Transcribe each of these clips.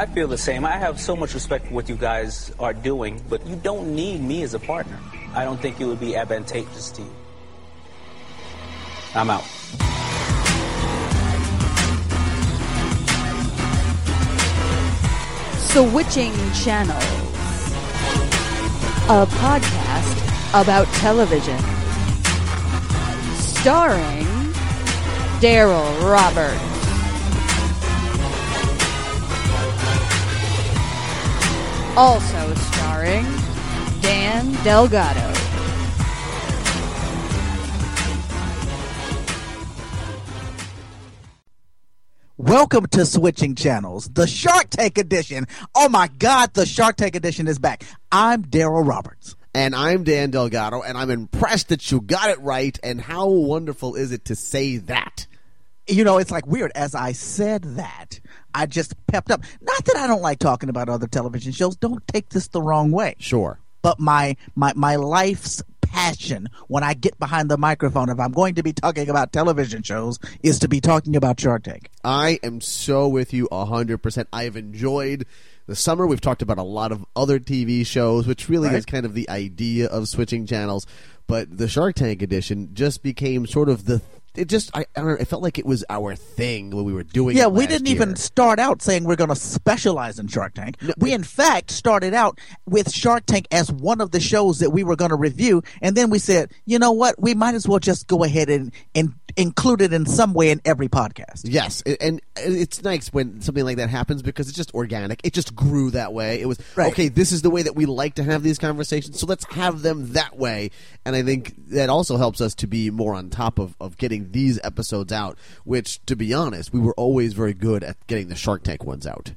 I feel the same. I have so much respect for what you guys are doing, but you don't need me as a partner. I don't think it would be advantageous to you. I'm out. Switching Channels, a podcast about television, starring Daryl Roberts. Also starring Dan Delgado. Welcome to Switching Channels, the Shark Tank edition. Oh my God, the Shark Tank edition is back. I'm Daryl Roberts. And I'm Dan Delgado, and I'm impressed that you got it right. And how wonderful is it to say that? You know, it's like weird. As I said that, I just pepped up. Not that I don't like talking about other television shows. Don't take this the wrong way. Sure. But my my my life's passion when I get behind the microphone, if I'm going to be talking about television shows, is to be talking about Shark Tank. I am so with you 100%. I've enjoyed the summer. We've talked about a lot of other TV shows, which really Right. is kind of the idea of switching channels. But the Shark Tank edition just became sort of the. It just, I, I don't know, it felt like it was our thing when we were doing Yeah, it Yeah, we didn't even start out saying we're going to specialize in Shark Tank. we, in fact, started out with Shark Tank as one of the shows that we were going to review, and then we said, you know what, we might as well just go ahead and, and include it in some way in every podcast. Yes, a- and it's nice when something like that happens because it's just organic. It just grew that way. It was Right. okay. This is the way that we like to have these conversations, so let's have them that way. And I think that also helps us to be more on top of, of getting these episodes out. Which, to be honest, we were always very good at getting the Shark Tank ones out.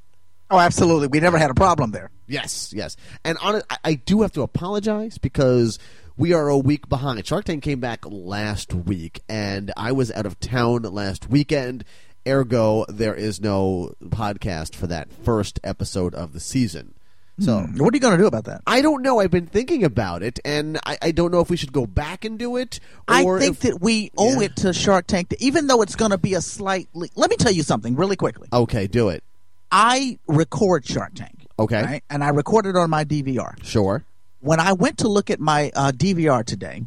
Oh, absolutely. We never had a problem there. Yes, yes. And on I, I do have to apologize because we are a week behind. Shark Tank came back last week, and I was out of town last weekend. Ergo, there is no podcast for that first episode of the season. So What are you going to do about that? I don't know. I've been thinking about it, and I, I don't know if we should go back and do it. I think if- that we owe Yeah. it to Shark Tank, to, even though it's going to be a slightly. Let me tell you something really quickly. Okay, do it. I record Shark Tank. Okay. right? And I recorded it on my DVR. Sure. when I went to look at my uh, DVR today,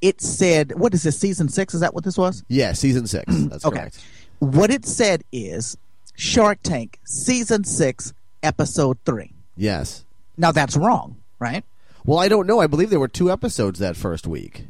it said, "What is this? Season six? Is that what this was?" Yeah, season six. That's Okay. correct. What it said is Shark Tank season six, episode three. Yes. Now that's wrong, right? Well, I don't know. I believe there were two episodes that first week.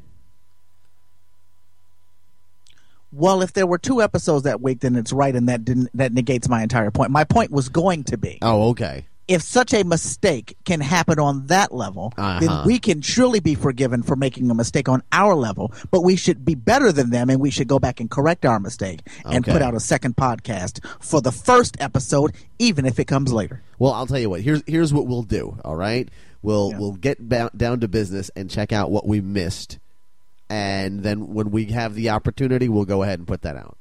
Well, if there were two episodes that week, then it's right, and that didn't that negates my entire point. My point was going to be Oh, okay. If such a mistake can happen on that level, Uh-huh. then we can surely be forgiven for making a mistake on our level. But we should be better than them, and we should go back and correct our mistake and Okay. put out a second podcast for the first episode, even if it comes later. Well, I'll tell you what. Here's here's what we'll do. All right, we'll Yeah. we'll get ba- down to business and check out what we missed, and then when we have the opportunity, we'll go ahead and put that out.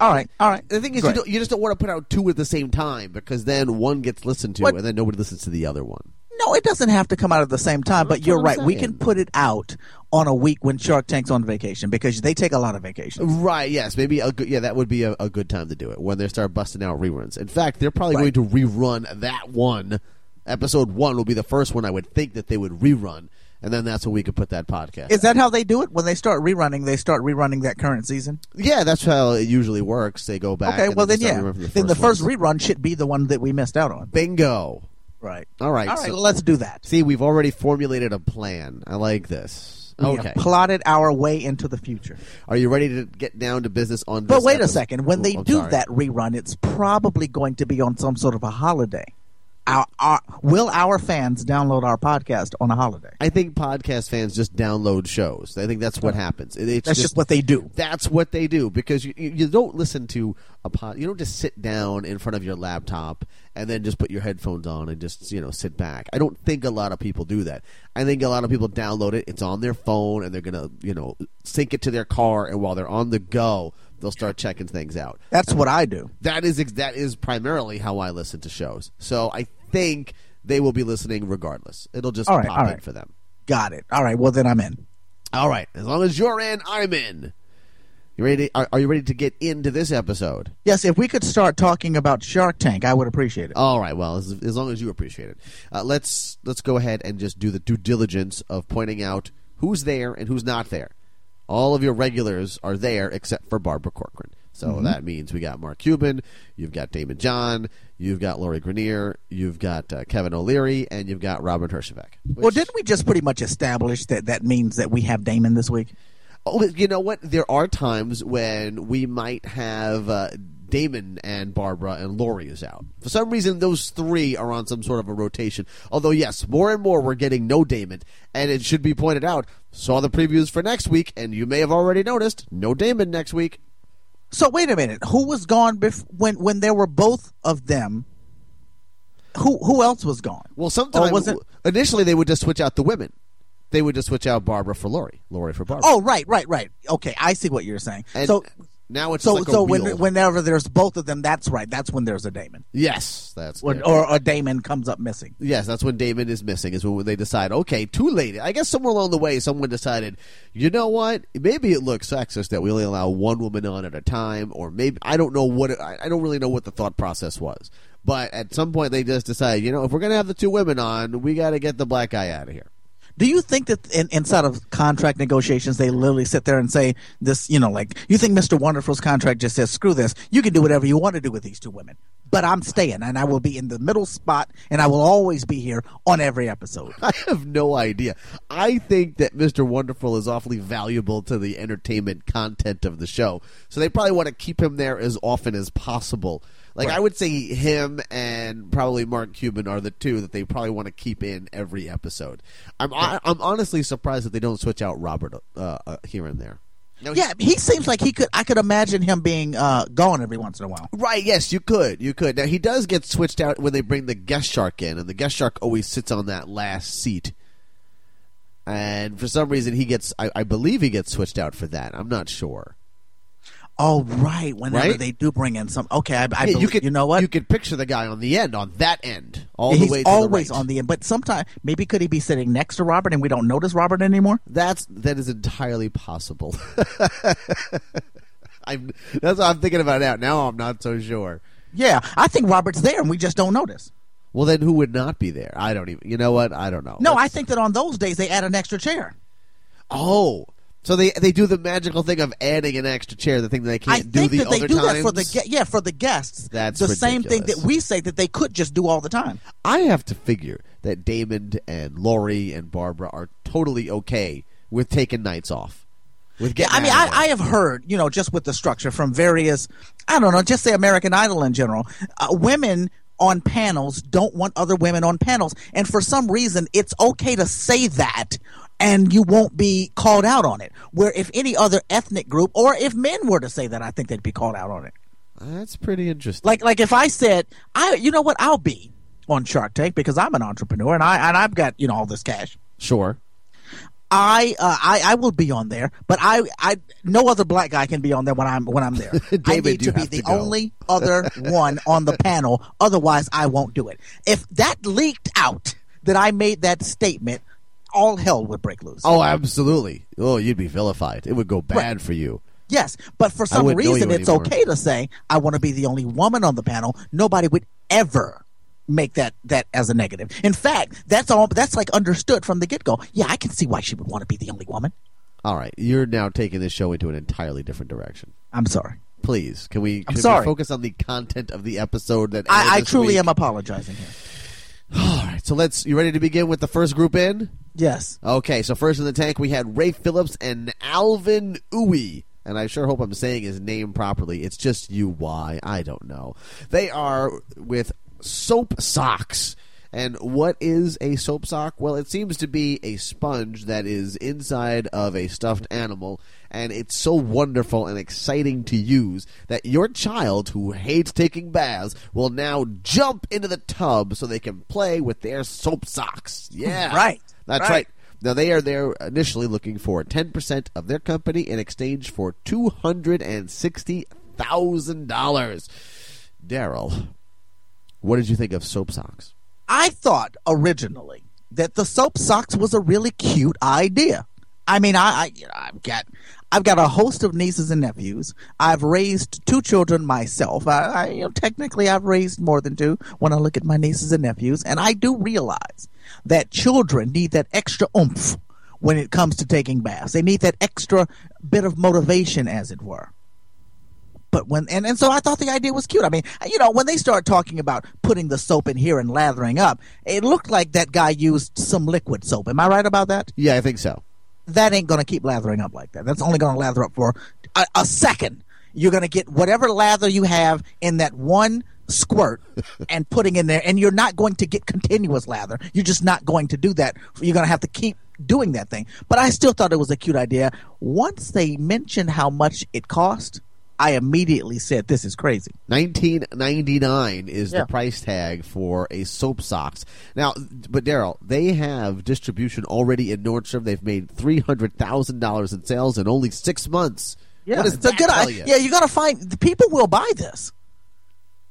All right, all right. The thing is, you, don't, you just don't want to put out two at the same time because then one gets listened to, What- and then nobody listens to the other one. No, it doesn't have to come out at the same time, but you're I'm right. We can put it out on a week when Shark Tank's on vacation because they take a lot of vacations. Right? Yes. Maybe a good. Yeah, that would be a, a good time to do it when they start busting out reruns. In fact, they're probably Right. going to rerun that one. Episode one will be the first one I would think that they would rerun, and then that's when we could put that podcast. Is that how they do it? When they start rerunning, they start rerunning that current season? Yeah, that's how it usually works. They go back. Okay, and well then, yeah. the then the first ones. rerun should be the one that we missed out on. bingo. Right. All right, All right. so- well, let's do that. See, we've already formulated a plan. I like this. We Okay, plotted our way into the future. are you ready to get down to business on? But wait a second. When Oh, they I'm do sorry. that rerun, it's probably going to be on some sort of a holiday. Our, our, will our fans download our podcast on a holiday? I think podcast fans just download shows. I think that's what happens. It's That's just what they do. That's what they do because you, you don't listen to a pod. You don't just sit down in front of your laptop and then just put your headphones on and just you know sit back. I don't think a lot of people do that. I think a lot of people download it. It's on their phone and they're gonna you know sync it to their car and while they're on the go, they'll start checking things out. That's what I do. That is that is primarily how I listen to shows. So I think they will be listening regardless. It'll just All right, pop all in for them. Got it. All right. Well, then I'm in. All right, as long as you're in, I'm in. You ready? To, are, are you ready to get into this episode? Yes, if we could start talking about Shark Tank, I would appreciate it. All right. Well, as, as long as you appreciate it, uh, let's let's go ahead and just do the due diligence of pointing out who's there and who's not there. All of your regulars are there except for Barbara Corcoran. So that means we got Mark Cuban, you've got Daymond John, you've got Lori Greiner, you've got uh, Kevin O'Leary, and you've got Robin Herjavec. well, didn't we just pretty much establish that that means that we have Daymond this week? Oh, you know what? There are times when we might have uh, Daymond and Barbara and Laurie is out. For some reason, those three are on some sort of a rotation. Although, yes, more and more we're getting no Daymond. And it should be pointed out, saw the previews for next week, and you may have already noticed, no Daymond next week. So wait a minute, who was gone bef- when when there were both of them? Who who else was gone? Well, sometimes it- initially they would just switch out the women. They would just switch out Barbara for Lori, Lori for Barbara. Oh, right, right, right. Okay, I see what you're saying. and so now it's so like so when, whenever there's both of them, that's right. That's when there's a Daymond, yes, that's or, or a Daymond comes up missing. Yes, that's when Daymond is missing. Is when they decide, okay, too late. I guess somewhere along the way, someone decided, you know what? Maybe it looks sexist that we only allow one woman on at a time, or maybe I don't know what. It, I I don't really know what the thought process was. But at some point, they just decided, you know, if we're gonna have the two women on, we got to get the black guy out of here. Do you think that in, inside of contract negotiations, they literally sit there and say this, you know, like, you think Mr. Wonderful's contract just says, screw this, you can do whatever you want to do with these two women, but I'm staying and I will be in the middle spot and I will always be here on every episode. I have no idea. I think that Mr. Wonderful is awfully valuable to the entertainment content of the show, so they probably want to keep him there as often as possible. Like I would say, him and probably Mark Cuban are the two that they probably want to keep in every episode. I'm I, I'm honestly surprised that they don't switch out Robert uh, uh, here and there. No, Yeah, he seems like he could, I could imagine him being uh, gone every once in a while. Right, yes, you could. You could. Now, he does get switched out when they bring the guest shark in, and the guest shark always sits on that last seat. And for some reason, he gets, I, I believe he gets switched out for that. I'm not sure. Oh, right. Whenever Right? they do bring in some, okay, I, I Yeah, believe, you, could, you know what? You could picture the guy on the end, on that end, all He's the way to always the right. on the end, but sometimes maybe could he be sitting next to Robert and we don't notice Robert anymore? That's that is entirely possible. I'm, that's what I'm thinking about now. Now I'm not so sure. Yeah, I think Robert's there and we just don't notice. Well, then who would not be there? I don't even. You know what? I don't know. No, I think that on those days they add an extra chair. Oh, so they they do the magical thing of adding an extra chair. The thing that they can't I do think the that they other do times. that for the yeah for the guests. That's the same thing that we say that they could just do all the time. I have to figure that Daymond and Lori and Barbara are totally okay with taking nights off. With Yeah, I mean, I. I have heard, you know, just with the structure from various, I don't know, just say American Idol in general, uh, women on panels don't want other women on panels. And for some reason, it's okay to say that and you won't be called out on it. Where if any other ethnic group or if men were to say that, I think they'd be called out on it. That's pretty interesting. Like, like if I said, I, you know what, I'll be on Shark Tank because I'm an entrepreneur and I, and I've got, you know, all this cash. sure. I, uh, I I will be on there, but I, I no other black guy can be on there when I'm when I'm there. I David, need you to be the to only other one on the panel. Otherwise, I won't do it. If that leaked out that I made that statement, all hell would break loose. Oh, absolutely. Oh, you'd be vilified. It would go bad for you. Yes, but for some reason, it's anymore. okay to say I want to be the only woman on the panel. Nobody would ever make that that as a negative. In fact, that's all. That's like understood from the get go. Yeah, I can see why she would want to be the only woman. All right, you're now taking this show into an entirely different direction. I'm sorry. Please, can we, can we sorry. focus on the content of the episode that I, I truly week? am apologizing here. All right, so let's. You ready to begin with the first group in? Yes. Okay, so first in the tank we had Ray Phillips and Alvin Uy. And I sure hope I'm saying his name properly. It's just U Y. I don't know. They are with SoapSox. And what is a soap sock? Well, it seems to be a sponge that is inside of a stuffed animal, and it's so wonderful and exciting to use that your child who hates taking baths will now jump into the tub so they can play with their SoapSox. Yeah. Right. That's Right. right. Now they are there initially looking for ten percent of their company in exchange for two hundred and sixty thousand dollars. Daryl, what did you think of SoapSox? I thought originally that the soap socks was a really cute idea. I mean, I, I you know, I've got I've got a host of nieces and nephews. I've raised two children myself. I, I you know, technically I've raised more than two when I look at my nieces and nephews, and I do realize that children need that extra oomph when it comes to taking baths. They need that extra bit of motivation, as it were. But when and, and so I thought the idea was cute. I mean, you know, when they start talking about putting the soap in here and lathering up, it looked like that guy used some liquid soap. Am I right about that? Yeah, I think so. That ain't going to keep lathering up like that. That's only going to lather up for a, a second. You're going to get whatever lather you have in that one squirt and putting in there, and you're not going to get continuous lather. You're just not going to do that. You're going to have to keep doing that thing. But I still thought it was a cute idea. Once they mentioned how much it cost, I immediately said, "This is crazy." Nineteen ninety nine is Yeah. the price tag for a SoapSox. Now, but Daryl, they have distribution already in Nordstrom. They've made three hundred thousand dollars in sales in only six months. Yeah, what does it's a that good idea. you? Yeah, you got to find the people will buy this.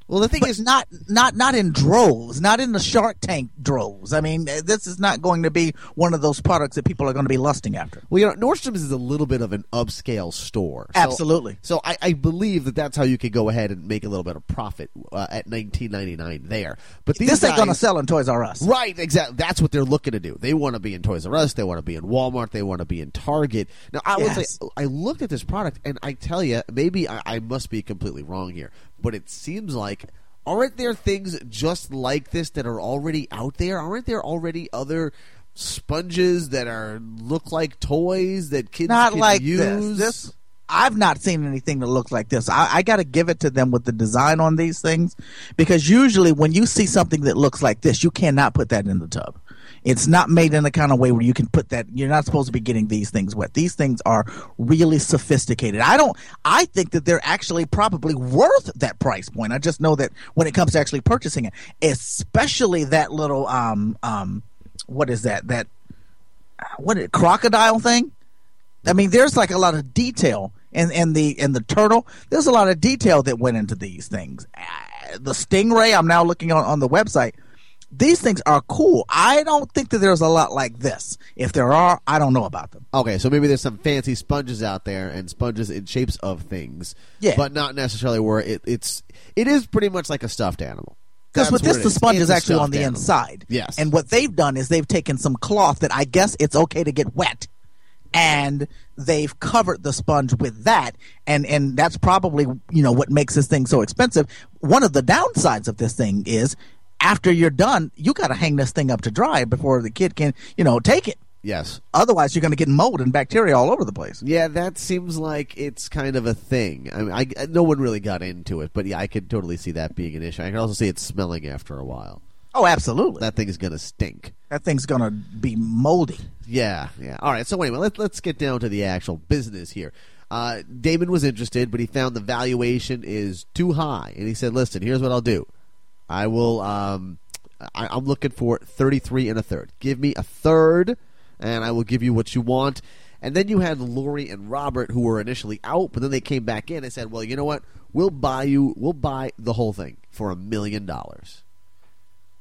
Well, the thing but is, not not not in droves, not in the Shark Tank droves. I mean, this is not going to be one of those products that people are going to be lusting after. well, you know, Nordstrom's is a little bit of an upscale store. So- Absolutely. So I, I believe that that's how you could go ahead and make a little bit of profit uh, at nineteen ninety nine there. But these This ain't going to sell in Toys R Us. Right, exactly. That's what they're looking to do. They want to be in Toys R Us. They want to be in Walmart. They want to be in Target. Now, I would say I looked at this product, and I tell you, maybe I, I must be completely wrong here, but it seems like aren't there things just like this that are already out there? Aren't there already other sponges that are look like toys that kids Not can like use? this. This I've not seen anything that looks like this. I, I got to give it to them with the design on these things, because usually when you see something that looks like this, you cannot put that in the tub. It's not made in the kind of way where you can put that. You're not supposed to be getting these things wet. These things are really sophisticated. I don't. I think that they're actually probably worth that price point. I just know that when it comes to actually purchasing it, especially that little um um, what is that that what crocodile thing? I mean, there's like a lot of detail in, in the in the turtle. There's a lot of detail that went into these things. Uh, the stingray. I'm now looking on on the website. These things are cool. I don't think that there's a lot like this. If there are, I don't know about them. Okay, so maybe there's some fancy sponges out there and sponges in shapes of things, Yeah. but not necessarily where it, it's. It is pretty much like a stuffed animal. Because with this, the sponge is actually on the animal. inside. Yes. And what they've done is they've taken some cloth that I guess it's okay to get wet, and they've covered the sponge with that, and and that's probably you know what makes this thing so expensive. One of the downsides of this thing is after you're done, you got to hang this thing up to dry before the kid can you know take it. Yes. Otherwise, you're going to get mold and bacteria all over the place. Yeah, that seems like it's kind of a thing. I mean, I, no one really got into it, but yeah, I could totally see that being an issue. I can also see it smelling after a while. Oh, absolutely. That thing is going to stink. that thing's going to be moldy. Yeah, yeah. All right. So anyway, let's let's get down to the actual business here. Uh, Daymond was interested, but he found the valuation is too high, and he said, "Listen, here's what I'll do. I will. Um, I, I'm looking for 33 and a third. Give me a third, and I will give you what you want." And then you had Lori and Robert, who were initially out, but then they came back in and said, "Well, you know what? We'll buy you. We'll buy the whole thing for a million dollars."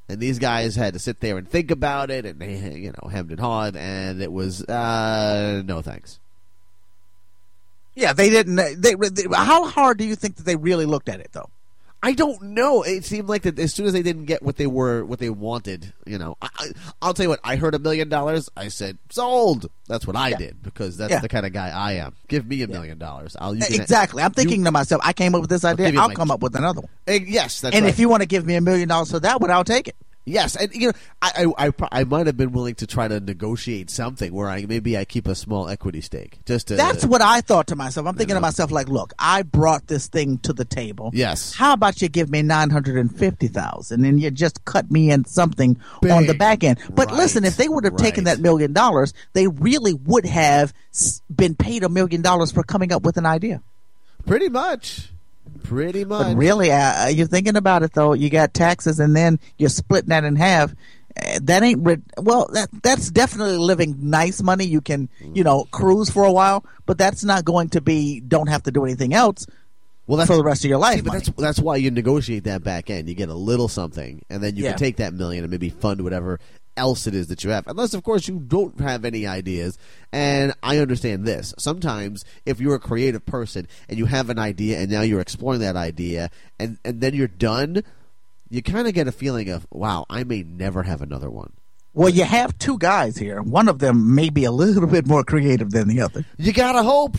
And these guys had to sit there and think about it, and they, you know, hemmed and hawed, and it was uh, no thanks. Yeah, they didn't. They, they how hard do you think that they really looked at it though? I don't know. It seemed like that as soon as they didn't get what they were, what they wanted, you know. I, I, I'll tell you what. I heard a million dollars. I said sold. That's what I Yeah. did because that's Yeah. the kind of guy I am. Give me a million dollars. I'll you can- Exactly. I'm thinking to myself, I came up with this idea. you I'll my- come up with another one. Eh, yes, that's and right. if you want to give me a million dollars for that one, I'll take it. Yes, and you know, I I, I, I might have been willing to try to negotiate something where I maybe I keep a small equity stake just to. That's what I thought to myself. I'm thinking know. to myself, like, look, I brought this thing to the table. Yes. How about you give me nine hundred and fifty thousand, and you just cut me in something on the back end? But Right. listen, if they would have taken that million dollars, they really would have been paid a million dollars for coming up with an idea. pretty much, pretty much. But really, uh, you're thinking about it though. You got taxes, and then you're splitting that in half. Uh, That ain't ri- well. That that's definitely living nice money. You can you know cruise for a while, but that's not going to be. Don't have to do anything else well, that's for the rest of your life. See, but that's that's why you negotiate that back end. You get a little something, and then you Yeah. can take that million and maybe fund whatever else it is that you have. Unless, of course, you don't have any ideas. And I understand this. Sometimes, if you're a creative person and you have an idea and now you're exploring that idea and, and then you're done, you kind of get a feeling of, wow, I may never have another one. Well, you have two guys here. One of them may be a little bit more creative than the other. You gotta hope.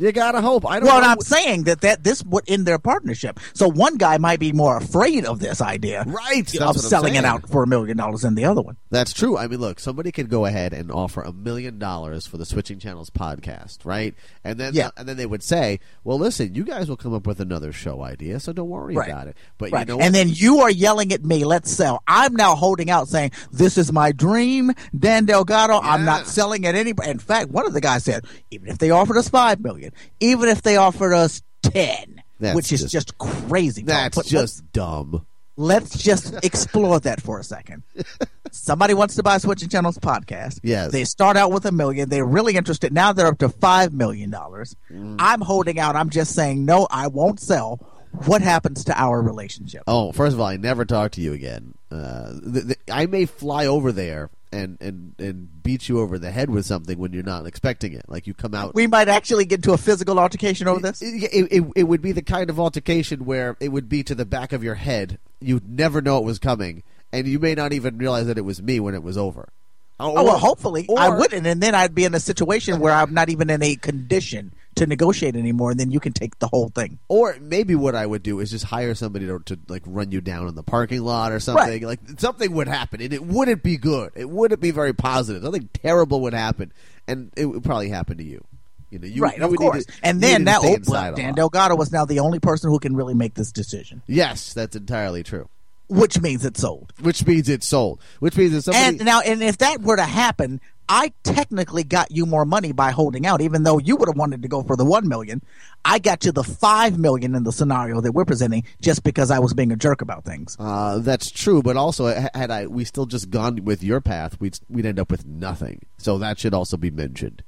You gotta hope. I don't Well. I'm saying that, that this would end their partnership. So one guy might be more afraid of this idea, Right, of selling it out for a million dollars than the other one. That's true. I mean, look, somebody could go ahead and offer a million dollars for the Switching Channels podcast, right? And then, Yeah. and then they would say, "Well, listen, you guys will come up with another show idea, so don't worry Right. about it." But Right. you know, what? and then you are yelling at me, let's sell. I'm now holding out saying, this is my dream, Dan Delgado. I'm not selling at any. In fact, one of the guys said, even if they offered us five million, even if they offered us ten, That's which is just- just, crazy. that's But just dumb. Let's just explore that for a second. Somebody wants to buy Switching Channels podcast. Yes. They start out with a million. They're really interested. Now they're up to five million dollars. Mm. I'm holding out. I'm just saying, no, I won't sell. What happens to our relationship? Oh, first of all, I never talk to you again. Uh, th- th- I may fly over there and, and and beat you over the head with something when you're not expecting it. Like you come out. We might actually get to a physical altercation over this. It, it, it, it would be the kind of altercation where it would be to the back of your head. You'd never know it was coming, and you may not even realize that it was me when it was over. Oh well, hopefully I wouldn't, and then I'd be in a situation where I'm not even in a condition to negotiate anymore, and then you can take the whole thing. Or maybe what I would do is just hire somebody to, to like run you down in the parking lot or something. Right. Like something would happen, and it wouldn't be good. It wouldn't be very positive. Something terrible would happen, and it would probably happen to you. You know, you, right, you of course. to- and then that oh, well, Dan. Delgado was now the only person who can really make this decision, Yes, that's entirely true. which means it's sold. Which means it's sold. Which means that somebody. And now, and if that were to happen, I technically got you more money by holding out, even though you would have wanted to go for the one million. I got you the five million in the scenario that we're presenting, just because I was being a jerk about things. Uh, that's true, but also had I we still just gone with your path, we'd we'd end up with nothing. So that should also be mentioned.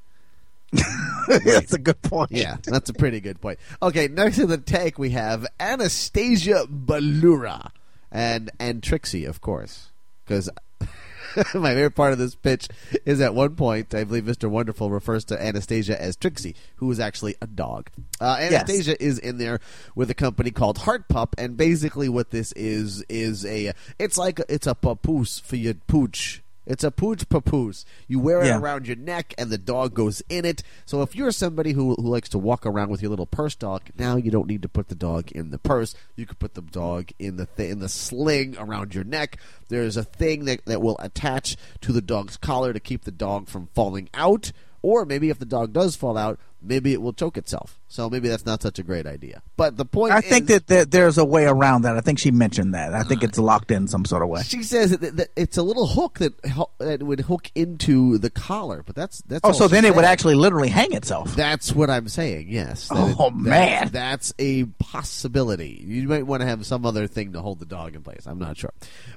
That's a good point. Yeah, that's a pretty good point. Okay, next in the tank we have Anastasia Balura and and Trixie, of course, because. My favorite part of this pitch is at one point, I believe Mr. Wonderful refers to Anastasia as Trixie, who is actually a dog. Uh, Anastasia is in there with a company called HeartPup, and basically what this is is a it's like it's a papoose for your pooch. It's a pooch papoose. You wear it Yeah. around your neck, and the dog goes in it. So if you're somebody who, who likes to walk around with your little purse dog, now you don't need to put the dog in the purse. You could put the dog in the th- in the sling around your neck. There's a thing that, that will attach to the dog's collar to keep the dog from falling out. Or maybe if the dog does fall out, maybe it will choke itself. So maybe that's not such a great idea. But the point I is, think that, that there's a way around that. I think she mentioned that. I think it's locked in some sort of way. She says that, that it's a little hook that that would hook into the collar, but that's that's. Oh, so then it would actually literally hang itself. That's what I'm saying. Yes. Oh, it- that- man. that's a possibility. You might want to have some other thing to hold the dog in place. I'm not sure,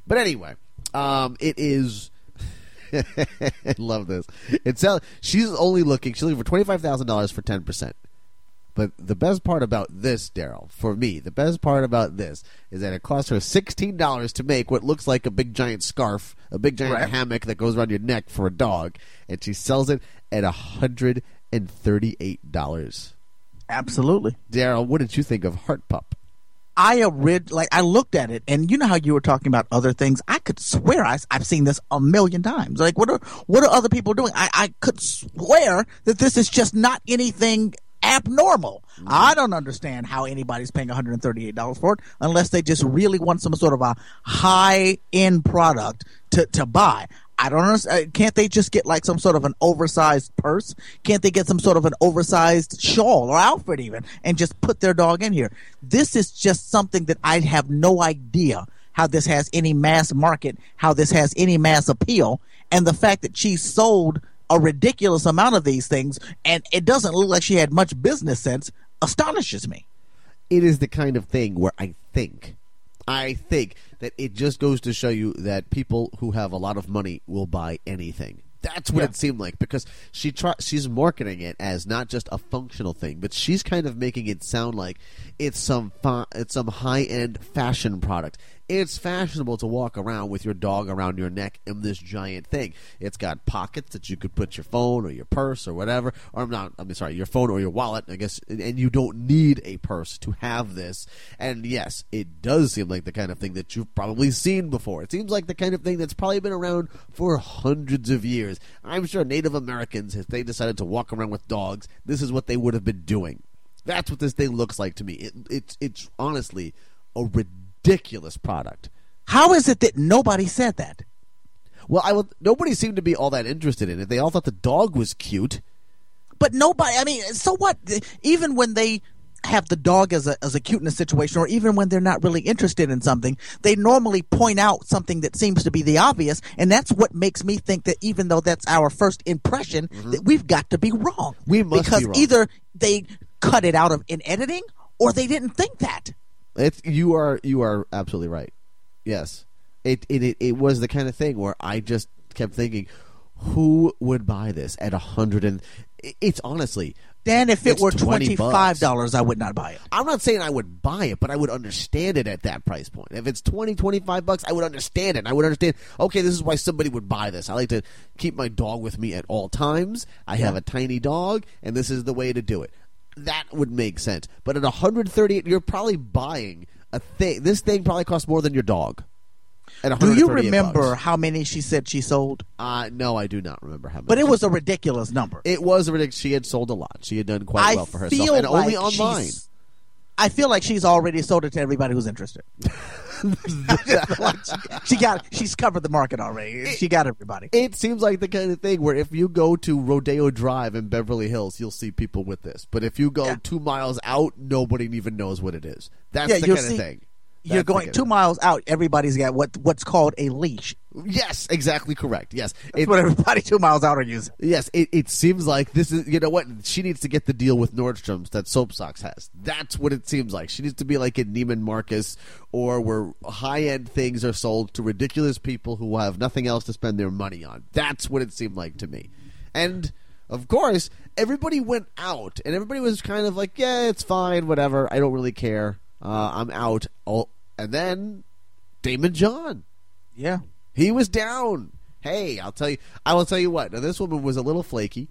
but anyway, um, it is. I love this. It's sell- she's only looking. She's looking for twenty five thousand dollars for ten percent. But the best part about this, Daryl, for me, the best part about this is that it costs her sixteen dollars to make what looks like a big giant scarf, a big giant Right. hammock that goes around your neck for a dog, and she sells it at a hundred and thirty-eight dollars. Absolutely. Daryl, what did you think of HeartPup? I read like I looked at it, and you know how you were talking about other things. I could swear I, have seen this a million times. Like what are what are other people doing? I, I could swear that this is just not anything abnormal. Mm-hmm. I don't understand how anybody's paying one hundred and thirty eight dollars for it unless they just really want some sort of a high end product to to buy. I don't understand. Uh, can't they just get like some sort of an oversized purse? Can't they get some sort of an oversized shawl or outfit even and just put their dog in here? This is just something that I have no idea how this has any mass market, how this has any mass appeal. And the fact that she sold a ridiculous amount of these things and it doesn't look like she had much business sense astonishes me. It is the kind of thing where I think, I think that it just goes to show you that people who have a lot of money will buy anything. That's what Yeah. it seemed like because she try, she's marketing it as not just a functional thing, but she's kind of making it sound like it's some it's some high end fashion product. It's fashionable to walk around with your dog around your neck in this giant thing. It's got pockets that you could put your phone or your purse or whatever. Or I'm not. I'm sorry, your phone or your wallet. I guess, and you don't need a purse to have this. And yes, it does seem like the kind of thing that you've probably seen before. It seems like the kind of thing that's probably been around for hundreds of years. I'm sure Native Americans, if they decided to walk around with dogs, this is what they would have been doing. That's what this thing looks like to me. It, it's it's honestly a ridiculous product. How is it that nobody said that? Well, I will, nobody seemed to be all that interested in it. They all thought the dog was cute. But nobody. I mean, so what? Even when they have the dog as a as a cute in a situation, or even when they're not really interested in something, they normally point out something that seems to be the obvious, and that's what makes me think that even though that's our first impression, that we've got to be wrong. Mm-hmm. We must be wrong. because wrong. either they cut it out of in editing, or they didn't think that. It's you are you are absolutely right. Yes, it it it, was the kind of thing where I just kept thinking, who would buy this at a hundred and? It's honestly. Dan, if it were 20 twenty five dollars, I would not buy it. I'm not saying I would buy it, but I would understand it at that price point. If it's 20, 25 bucks, I would understand it. I would understand, okay, this is why somebody would buy this. I like to keep my dog with me at all times. I have a tiny dog, and this is the way to do it. That would make sense. But at 138, you're probably buying a thing. This thing probably costs more than your dog. At Do you remember bucks. how many she said she sold? Uh, no, I do not remember how many. But it was a ridiculous number. It was ridiculous. She had sold a lot. She had done quite I well for herself, and only online. I feel like she's already sold it to everybody who's interested. she got she's covered the market already. She got everybody. It seems like the kind of thing where if you go to Rodeo Drive in Beverly Hills, you'll see people with this. But if you go Yeah. two miles out, nobody even knows what it is. That's Yeah, the kind see- of thing. You're going two miles out. Everybody's got what what's called a leash. Yes, exactly correct. Yes, That's it, what everybody two miles out are using. yes. It, it seems like this is. You know what? She needs to get the deal with Nordstrom's that SoapSox has. That's what it seems like. She needs to be like in Neiman Marcus, or where high end things are sold to ridiculous people who have nothing else to spend their money on. That's what it seemed like to me. And of course, everybody went out, and everybody was kind of like, "Yeah, it's fine, whatever. I don't really care. Uh, I'm out." Oh, and then Daymond John. Yeah. He was down. Hey, I'll tell you. I will tell you what. Now, this woman was a little flaky.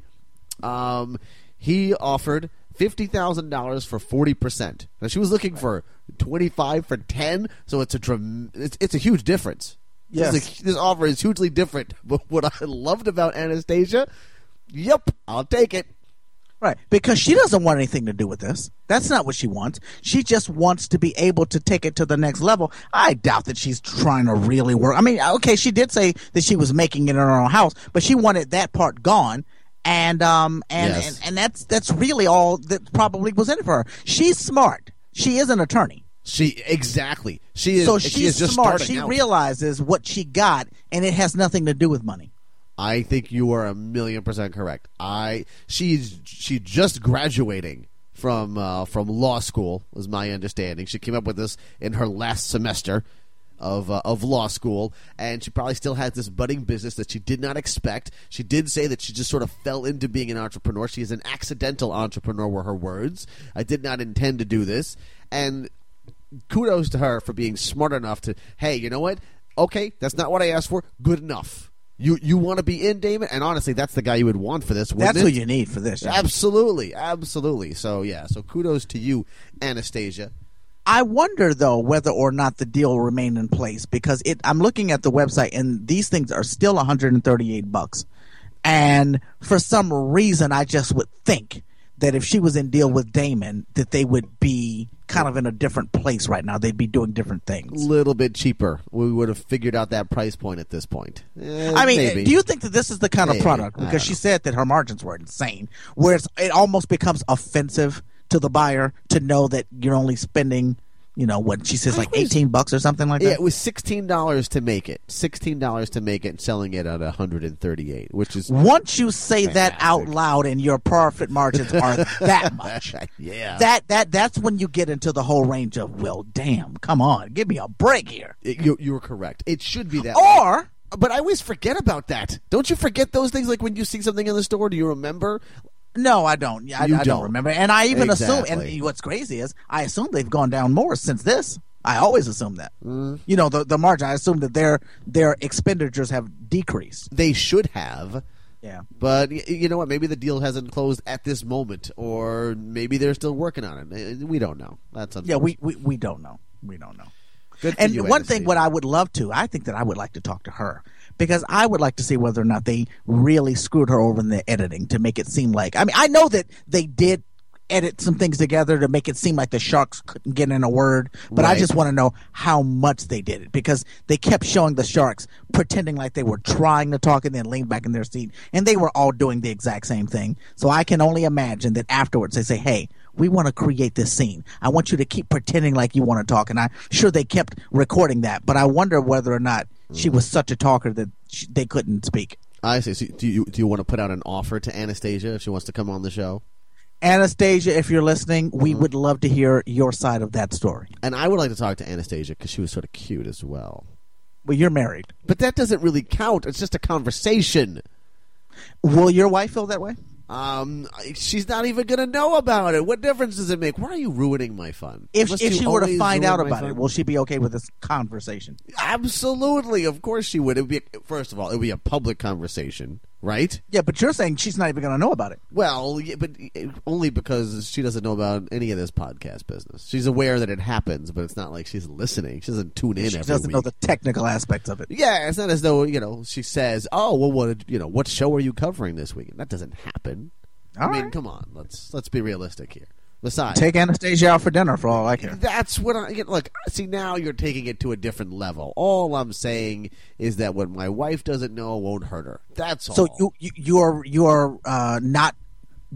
Um, he offered fifty thousand dollars for forty percent. Now she was looking for twenty five for ten. So it's a dram- it's, it's a huge difference. This, Yes. a- this offer is hugely different. But what I loved about Anastasia, yep, I'll take it. Right. Because she doesn't want anything to do with this. That's not what she wants. She just wants to be able to take it to the next level. I doubt that she's trying to really work. I mean, okay, she did say that she was making it in her own house, but she wanted that part gone. And um and, Yes. and and that's that's really all that probably was in it for her. She's smart. She is an attorney. She exactly. She is. So she she's is just smart. She out. realizes what she got and it has nothing to do with money. I think you are a million percent correct. I she's she just graduating from uh, from law school was my understanding. She came up with this in her last semester of uh, of law school, and she probably still has this budding business that she did not expect. She did say that she just sort of fell into being an entrepreneur. She is an accidental entrepreneur, were her words. I did not intend to do this, and kudos to her for being smart enough to hey you know what okay that's not what i asked for good enough you you want to be in daymond and honestly that's the guy you would want for this That's who it? you need for this. yeah. absolutely absolutely so yeah so kudos to you anastasia I wonder though whether or not the deal will remain in place because it. I'm looking at the website and these things are still 138 bucks, and for some reason I just would think that if she was in deal with Daymond, that they would be kind of in a different place right now. They'd be doing different things. a little bit cheaper we would have figured out that price point at this point Eh, I mean, maybe. do you think that this is the kind Maybe. of product? Because she said that her margins were insane, where it's, it almost becomes offensive to the buyer to know that you're only spending, you know, what she says, like 18 bucks or something like that yeah, it was sixteen dollars to make it. Sixteen dollars to make it, and selling it at one hundred and thirty-eight, which is Once you say that out loud and your profit margins are that much, yeah. that that that's when you get into the whole range of well, damn, come on, give me a break here. It- you you were correct. It should be that. way. Or but I always forget about that. Don't you forget those things? Like when you see something in the store, do you remember? No, I don't. I, I don't. don't. remember. And I even assume. And what's crazy is, I assume they've gone down more since this. I always assume that. Mm. You know, the the margin. I assume that their their expenditures have decreased. They should have. Yeah. But you know what? Maybe the deal hasn't closed at this moment, or maybe they're still working on it. Uh, We don't know. That's Yeah. We, we we don't know. We don't know. Good And you, one thing, what I would love to, I think that I would like to talk to her because I would like to see whether or not they really screwed her over in the editing to make it seem like. I mean, I know that they did edit some things together to make it seem like the sharks couldn't get in a word, but I just want to know how much they did it because they kept showing the sharks pretending like they were trying to talk and then lean back in their seat, and they were all doing the exact same thing. So I can only imagine that afterwards they say, "Hey." We want to create this scene. I want you to keep pretending like you want to talk, and I'm sure they kept recording that. But I wonder whether or not she was such a talker that she, they couldn't speak. I see. So do you do you want to put out an offer to Anastasia if she wants to come on the show? Anastasia, if you're listening, we mm-hmm. would love to hear your side of that story. And I would like to talk to Anastasia because she was sort of cute as well. Well, you're married. But that doesn't really count. It's just a conversation. Will your wife feel that way? Um, she's not even gonna know about it. What difference does it make? Why are you ruining my fun? If Must if she were to find out about fun? it, will she be okay with this conversation? Absolutely, of course she would. It would be first of all, it would be a public conversation, right? Yeah, but you're saying she's not even going to know about it. Well, yeah, but eh, only because she doesn't know about any of this podcast business. She's aware that it happens, but it's not like she's listening. She doesn't tune in She doesn't week. know the technical aspects of it. yeah, it's not as though you know she says, "Oh, well, what you know? What show are you covering this week?" That doesn't happen. I All mean, right. come on, let's let's be realistic here. Besides, Take Anastasia out for dinner for all I care. That's what I you know, look. See, now you're taking it to a different level. All I'm saying is that what my wife doesn't know won't hurt her. That's all. So you, you you're you're uh, not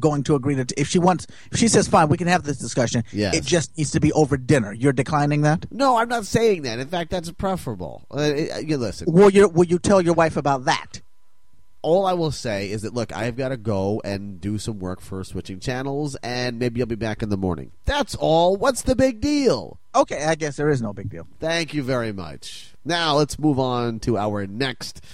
going to agree to if she wants if she says fine we can have this discussion. Yes. It just needs to be over dinner. You're declining that. no, I'm not saying that. In fact, that's preferable. Uh, uh, you listen. Will you will you tell your wife about that? All I will say is that look, I've got to go and do some work for switching channels, and maybe I'll be back in the morning. That's all. What's the big deal? Okay, I guess there is no big deal. Thank you very much. Now let's move on to our next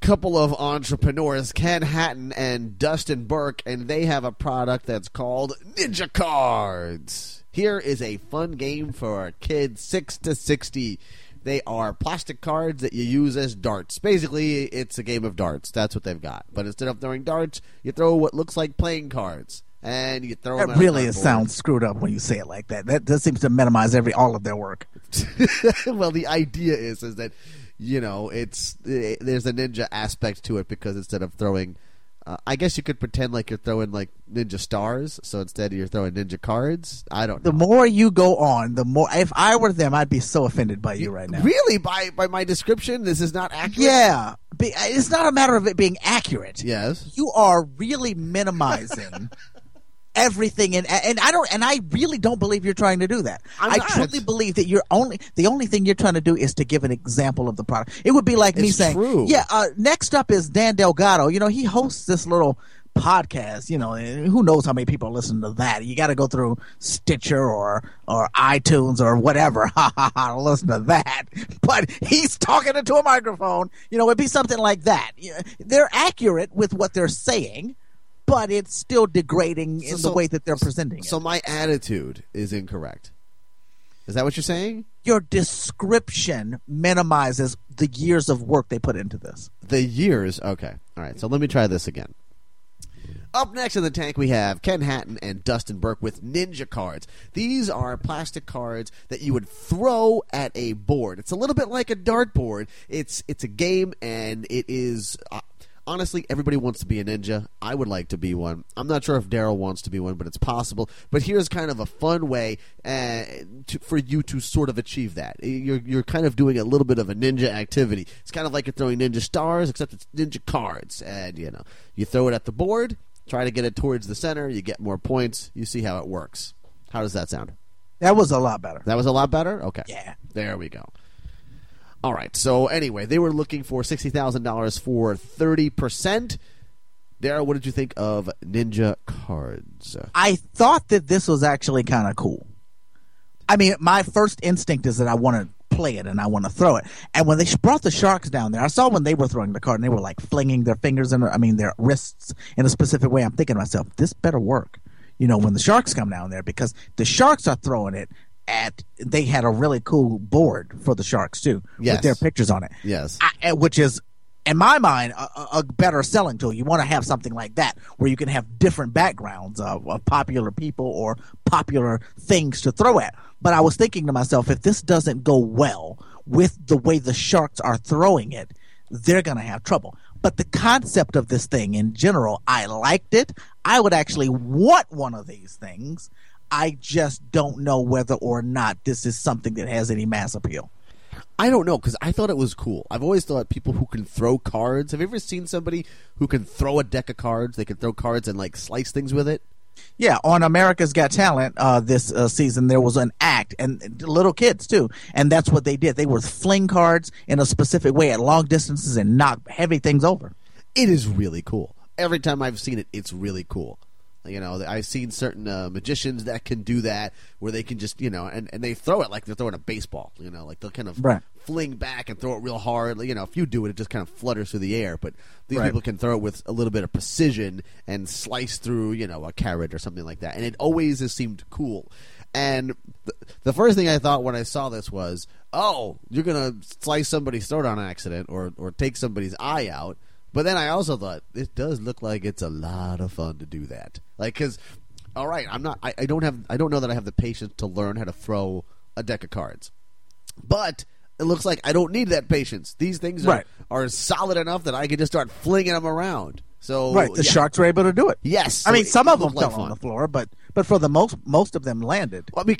couple of entrepreneurs, Ken Hatton and Dustin Burke, and they have a product that's called Ninja Cards. Here is a fun game for kids 6 to 60. They are plastic cards that you use as darts. Basically, it's a game of darts. That's what they've got. But instead of throwing darts, you throw what looks like playing cards. And you throw them That at really sounds screwed up when you say it like that. That that seems to minimize every all of their work. well, the idea is is that you know it's eh, there's a ninja aspect to it because instead of throwing, uh, I guess you could pretend like you're throwing like ninja stars. So instead you're throwing ninja cards. I don't The know. more you go on, the more. If I were them, I'd be so offended by you right now. Really, by by my description, this is not accurate. Yeah, it's not a matter of it being accurate. Yes. you are really minimizing everything and and I don't and I really don't believe you're trying to do that. I'm I not. truly believe that you're only the only thing you're trying to do is to give an example of the product. It would be like me saying, true. "Yeah, uh, next up is Dan Delgado. You know, he hosts this little podcast, you know, and who knows how many people listen to that. You got to go through Stitcher or or iTunes or whatever ha ha ha listen to that. But he's talking into a microphone. You know, it'd be something like that. They're accurate with what they're saying, but it's still degrading in So- the way that they're presenting So it. my attitude is incorrect. Is that what you're saying? Your description minimizes the years of work they put into this. The years. Okay. All right. So let me try this again. Up next in the tank, we have Ken Hatton and Dustin Burke with Ninja cards. These are plastic cards that you would throw at a board. It's a little bit like a dartboard. It's it's a game, and it is. Uh, Honestly, everybody wants to be a ninja. I would like to be one. I'm not sure if Daryl wants to be one, but it's possible. But here's kind of a fun way uh, to, for you to sort of achieve that. You're you're kind of doing a little bit of a ninja activity. It's kind of like you're throwing ninja stars, except it's ninja cards, and you know you throw it at the board. Try to get it towards the center. You get more points. You see how it works. How does that sound? That was a lot better. That was a lot better. Okay. Yeah. There we go. All right. So anyway, they were looking for sixty thousand dollars for thirty percent. Daryl, what did you think of Ninja Cards? I thought that this was actually kind of cool. I mean, my first instinct is that I want to play it and I want to throw it. And when they brought the sharks down there, I saw when they were throwing the card and they were like flinging their fingers and I mean their wrists in a specific way. I'm thinking to myself, this better work. You know, when the sharks come down there because the sharks are throwing it at they had a really cool board for the sharks too Yes. with their pictures on it. Yes. I, which is in my mind a, a- a better selling tool. You want to have something like that where you can have different backgrounds of, of popular people or popular things to throw at. But I was thinking to myself, if this doesn't go well with the way the sharks are throwing it, they're going to have trouble. But the concept of this thing in general, I liked it. I would actually want one of these things. I just don't know whether or not this is something that has any mass appeal. I don't know because I thought it was cool. I've always thought people who can throw cards. Have you ever seen somebody who can throw a deck of cards? They can throw cards and like slice things with it. Yeah, on America's Got Talent uh, this uh, season, there was an act, and little kids too, and that's what they did. They were fling cards in a specific way at long distances and knock heavy things over. It is really cool. Every time I've seen it, it's really cool. You know, I've seen certain uh, magicians that can do that, where they can just, you know, and, and they throw it like they're throwing a baseball. You know, like they'll kind of Right. fling back and throw it real hard. You know, if you do it, it just kind of flutters through the air. But these Right. people can throw it with a little bit of precision and slice through, you know, a carrot or something like that. And it always has seemed cool. And th- the first thing I thought when I saw this was, oh, you're gonna slice somebody's throat on accident or or take somebody's eye out. But then I also thought it does look like it's a lot of fun to do that. Like, because, all right, I'm not, I, I don't have, I don't know that I have the patience to learn how to throw a deck of cards. But it looks like I don't need that patience. These things are, Right. are solid enough that I can just start flinging them around. So Right, the yeah. sharks were able to do it. Yes, I mean some of them looked like fell on the floor, but but for the most most of them landed. Well, I mean,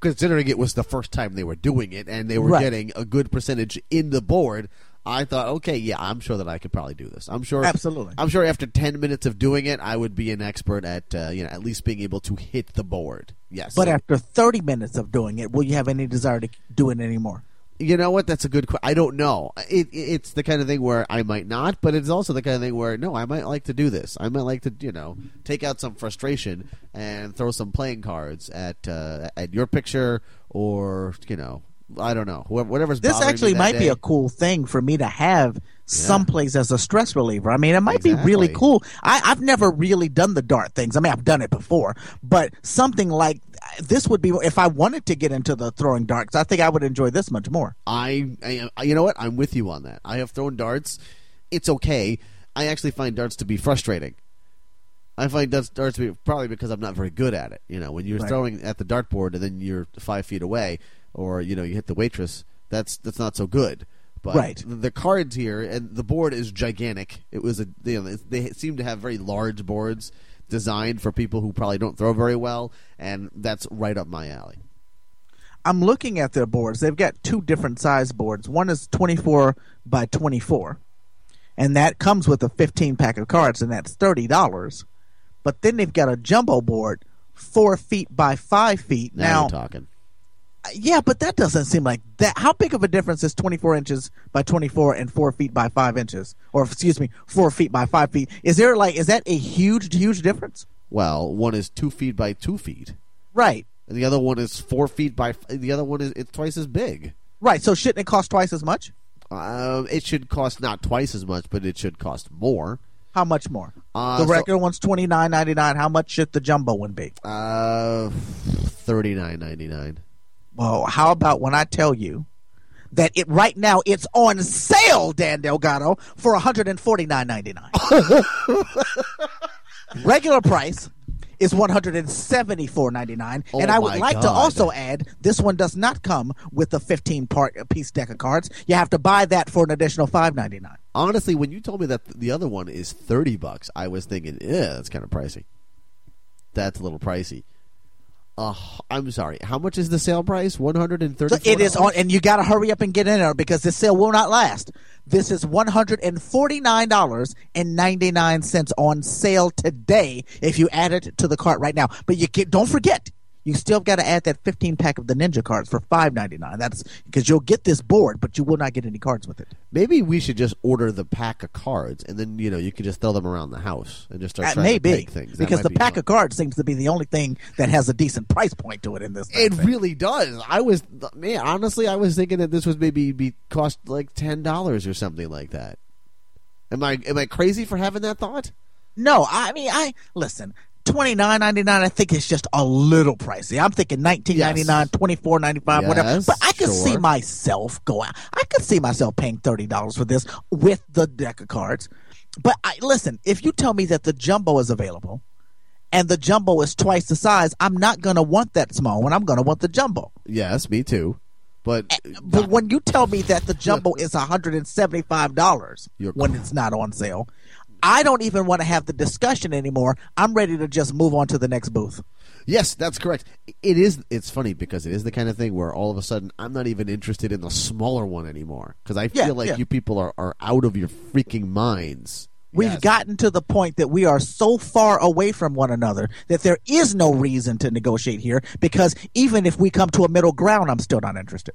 considering it was the first time they were doing it and they were Right. getting a good percentage in the board, I thought, okay, yeah, I'm sure that I could probably do this. I'm sure, Absolutely. I'm sure after ten minutes of doing it, I would be an expert at uh, you know at least being able to hit the board. Yes, But So- after 30 minutes of doing it, will you have any desire to do it anymore? You know what? That's a good. Qu- I don't know. It- it's the kind of thing where I might not, but it's also the kind of thing where no, I might like to do this. I might like to, you know, take out some frustration and throw some playing cards at uh, at your picture, or you know, I don't know, whatever's. This actually might be a cool thing for me to have someplace as a stress reliever. I mean, it might be really cool. I, I've never really done the dart things. I mean, I've done it before, but something like this would be if I wanted to get into the throwing darts. I think I would enjoy this much more. I, I, you know what? I'm with you on that. I have thrown darts. It's okay. I actually find darts to be frustrating. I find darts, darts to be probably because I'm not very good at it. You know, when you're Right. throwing at the dartboard and then you're five feet away, or you know, you hit the waitress. That's that's not so good. But Right. the, cards here and the board is gigantic. It was a you know, they seem to have very large boards designed for people who probably don't throw very well, and that's right up my alley. I'm looking at their boards. They've got two different size boards. One is 24 by 24, and that comes with a 15 pack of cards, and that's thirty dollars. But then they've got a jumbo board, four feet by five feet. Now, now you're talking. Yeah, but that doesn't seem like that. How big of a difference is 24 inches by 24 and 4 feet by 5 inches? Or, excuse me, 4 feet by 5 feet? Is there like, is that a huge, huge difference? Well, one is two feet by two feet. Right. And the other one is four feet by. The other one is it's twice as big. Right. So shouldn't it cost twice as much? Um, it should cost not twice as much, but it should cost more. How much more? Uh, the so- regular one's twenty nine ninety nine. How much should the jumbo one be? Uh, thirty nine ninety nine. Well, how about when I tell you that it right now it's on sale, Dan Delgado, for one hundred and forty nine ninety nine. Regular price is one hundred and seventy four ninety nine, Oh and I would like to also add this one does not come with a fifteen part uh, piece deck of cards. You have to buy that for an additional five ninety nine. Honestly, when you told me that the other one is thirty bucks, I was thinking, yeah, that's kind of pricey. That's a little pricey. Uh, I'm sorry. How much is the sale price? One hundred and thirty. So it is on, and you got to hurry up and get in there because this sale will not last. This is one hundred and forty nine dollars and ninety nine cents on sale today if you add it to the cart right now. But you can, don't forget, you still got to add that 15 pack of the ninja cards for 5.99. That's because you'll get this board, but you will not get any cards with it. Maybe we should just order the pack of cards, and then you know you could just throw them around the house and just start That trying may to be make things. Because the be pack fun. of cards seems to be the only thing that has a decent price point to it in this. It thing. really does. I was, man, honestly, I was thinking that this was maybe be cost like ten dollars or something like that. Am I am I crazy for having that thought? No, I mean, I listen. Twenty nine ninety nine. I think it's just a little pricey. I'm thinking nineteen ninety nine, twenty four ninety five, whatever. But I could see myself go out. I could see myself paying thirty dollars for this with the deck of cards. But I listen. If you tell me that the jumbo is available, and the jumbo is twice the size, I'm not going to want that small one. I'm going to want the jumbo. Yes, me too. But eh, But when you tell me that the jumbo is $175 You're when it's not on sale, I don't even want to have the discussion anymore. I'm ready to just move on to the next booth. Yes, that's correct. It is. It's funny because it is the kind of thing where all of a sudden I'm not even interested in the smaller one anymore because I feel Yeah, like yeah. you people are, are out of your freaking minds. We've Yes. gotten to the point that we are so far away from one another that there is no reason to negotiate here because even if we come to a middle ground, I'm still not interested.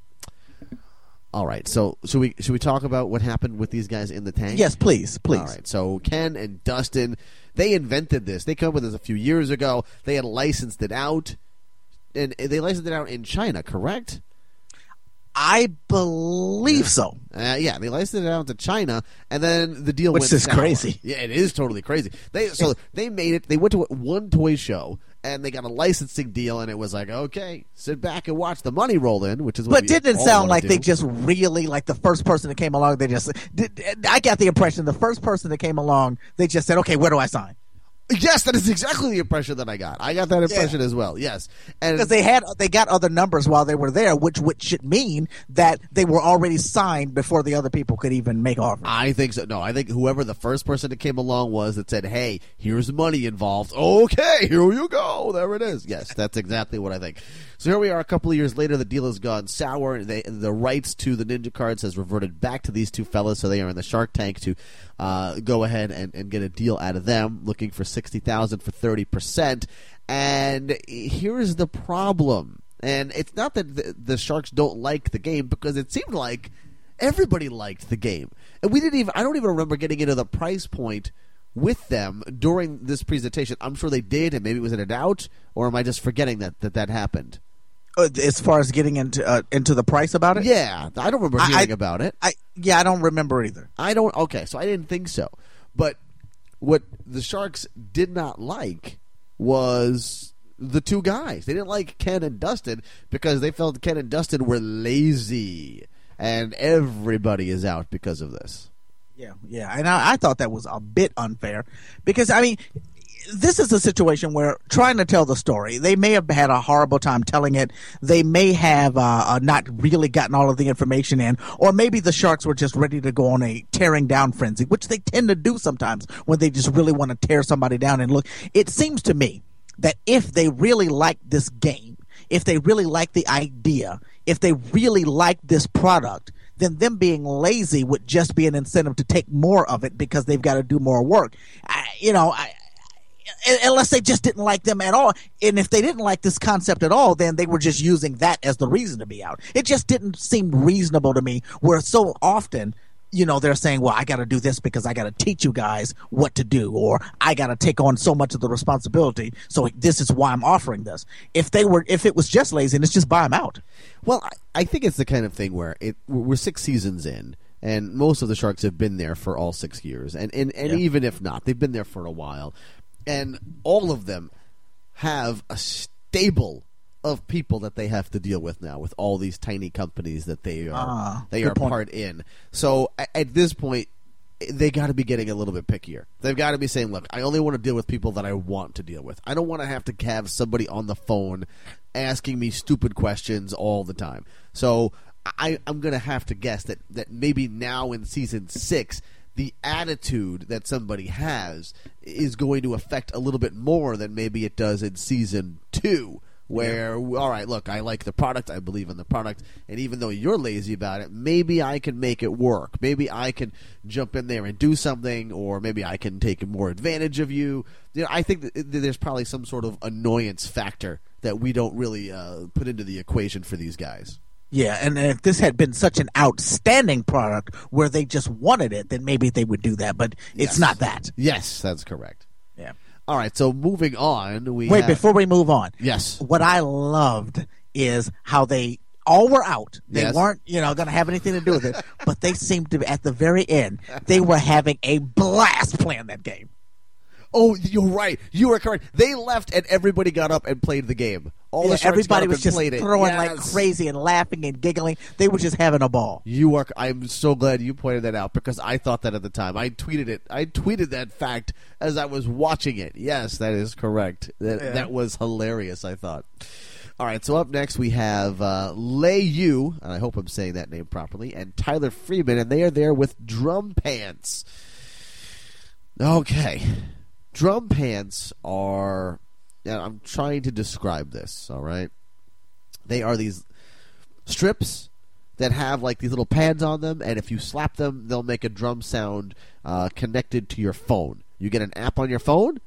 All right. So should we should we talk about what happened with these guys in the tank? Yes, please, please. All right. So Ken and Dustin, they invented this. They came up with this a few years ago. They had licensed it out, and they licensed it out in China. Correct? I believe so. Uh, yeah, they licensed it out to China, and then the deal Which went is sour. crazy. Yeah, it is totally crazy. They so they made it. They went to one toy show and they got a licensing deal, and it was like, okay, sit back and watch the money roll in, which is what But didn't it sound like they just really like the first person that came along? They just did, I got the impression the first person that came along, they just said, "Okay, where do I sign?" Yes, that is exactly the impression that I got. I got that impression as well. Yes, and Because they had they got other numbers while they were there, which which should mean that they were already signed before the other people could even make offers. I think so. No, I think whoever the first person that came along was that said, "Hey, here's money involved." Okay, here you go. There it is. Yes, that's exactly what I think. So here we are, a couple of years later. The deal has gone sour. They, the rights to the Ninja cards has reverted back to these two fellas, so they are in the Shark Tank to uh, go ahead and, and get a deal out of them, looking for sixty thousand for thirty percent. And here's the problem. And it's not that the, the Sharks don't like the game because it seemed like everybody liked the game and we didn't even i don't even remember getting into the price point with them during this presentation i'm sure they did and maybe it was in a doubt or am i just forgetting that that, that happened as far as getting into uh, into the price about it, yeah i don't remember hearing I- about it. I yeah, I don't remember either. i don't okay so i didn't think so. But what the sharks did not like was the two guys. They didn't like ken and dustin because they felt ken and dustin were lazy and everybody is out because of this. Yeah, yeah, and I, I thought that was a bit unfair because I mean, this is a situation where trying to tell the story, they may have had a horrible time telling it. They may have uh, uh, not really gotten all of the information in, or maybe the sharks were just ready to go on a tearing down frenzy, which they tend to do sometimes when they just really want to tear somebody down. And look, it seems to me that if they really like this game, if they really like the idea, if they really like this product, then them being lazy would just be an incentive to take more of it because they've got to do more work. I, you know, I, unless they just didn't like them at all. And if they didn't like this concept at all, then they were just using that as the reason to be out. It just didn't seem reasonable to me. Where so often, you know, they're saying, "Well, I got to do this because I got to teach you guys what to do, or I got to take on so much of the responsibility. So this is why I'm offering this." If they were, if it was just laziness, just buy them out. Well, I, think it's the kind of thing where it we're six seasons in, and most of the Sharks have been there for all six years, and and, and Yeah. even if not, they've been there for a while, and all of them have a stable of people that they have to deal with now with all these tiny companies that they are Ah, they are point. part in. So at this point. They got to be getting a little bit pickier. They've got to be saying, "Look, I only want to deal with people that I want to deal with. I don't want to have to have somebody on the phone asking me stupid questions all the time." So I, I'm going to have to guess that that maybe now in season six, the attitude that somebody has is going to affect a little bit more than maybe it does in season two, Where all right, look, I like the product, I believe in the product, and even though you're lazy about it, maybe I can make it work. Maybe I can jump in there and do something, or maybe I can take more advantage of you. You know, I think there's probably some sort of annoyance factor that we don't really uh, put into the equation for these guys. Yeah, and if this had been such an outstanding product where they just wanted it, then maybe they would do that. But it's Yes. not that. Yes, that's correct. Yeah. All right, so moving on, we Wait, have- before we move on, yes, what I loved is how they all were out. They Yes. weren't, you know, going to have anything to do with it, but they seemed to, at the very end, they were having a blast playing that game. Oh, you're right. You are correct. They left and everybody got up and played the game. All Yeah, the everybody was just it. throwing like Yes. crazy and laughing and giggling. They were just having a ball. You are. I'm so glad you pointed that out because I thought that at the time. I tweeted it. I tweeted that fact as I was watching it. Yes, that is correct. That Yeah. that was hilarious. I thought. All right, so up next we have uh, Lei Yu, and I hope I'm saying that name properly, and Tyler Freeman, and they are there with DrumPants. Okay, DrumPants are. Yeah, I'm trying to describe this. All right, they are these strips that have like these little pads on them, and if you slap them, they'll make a drum sound uh, connected to your phone. You get an app on your phone,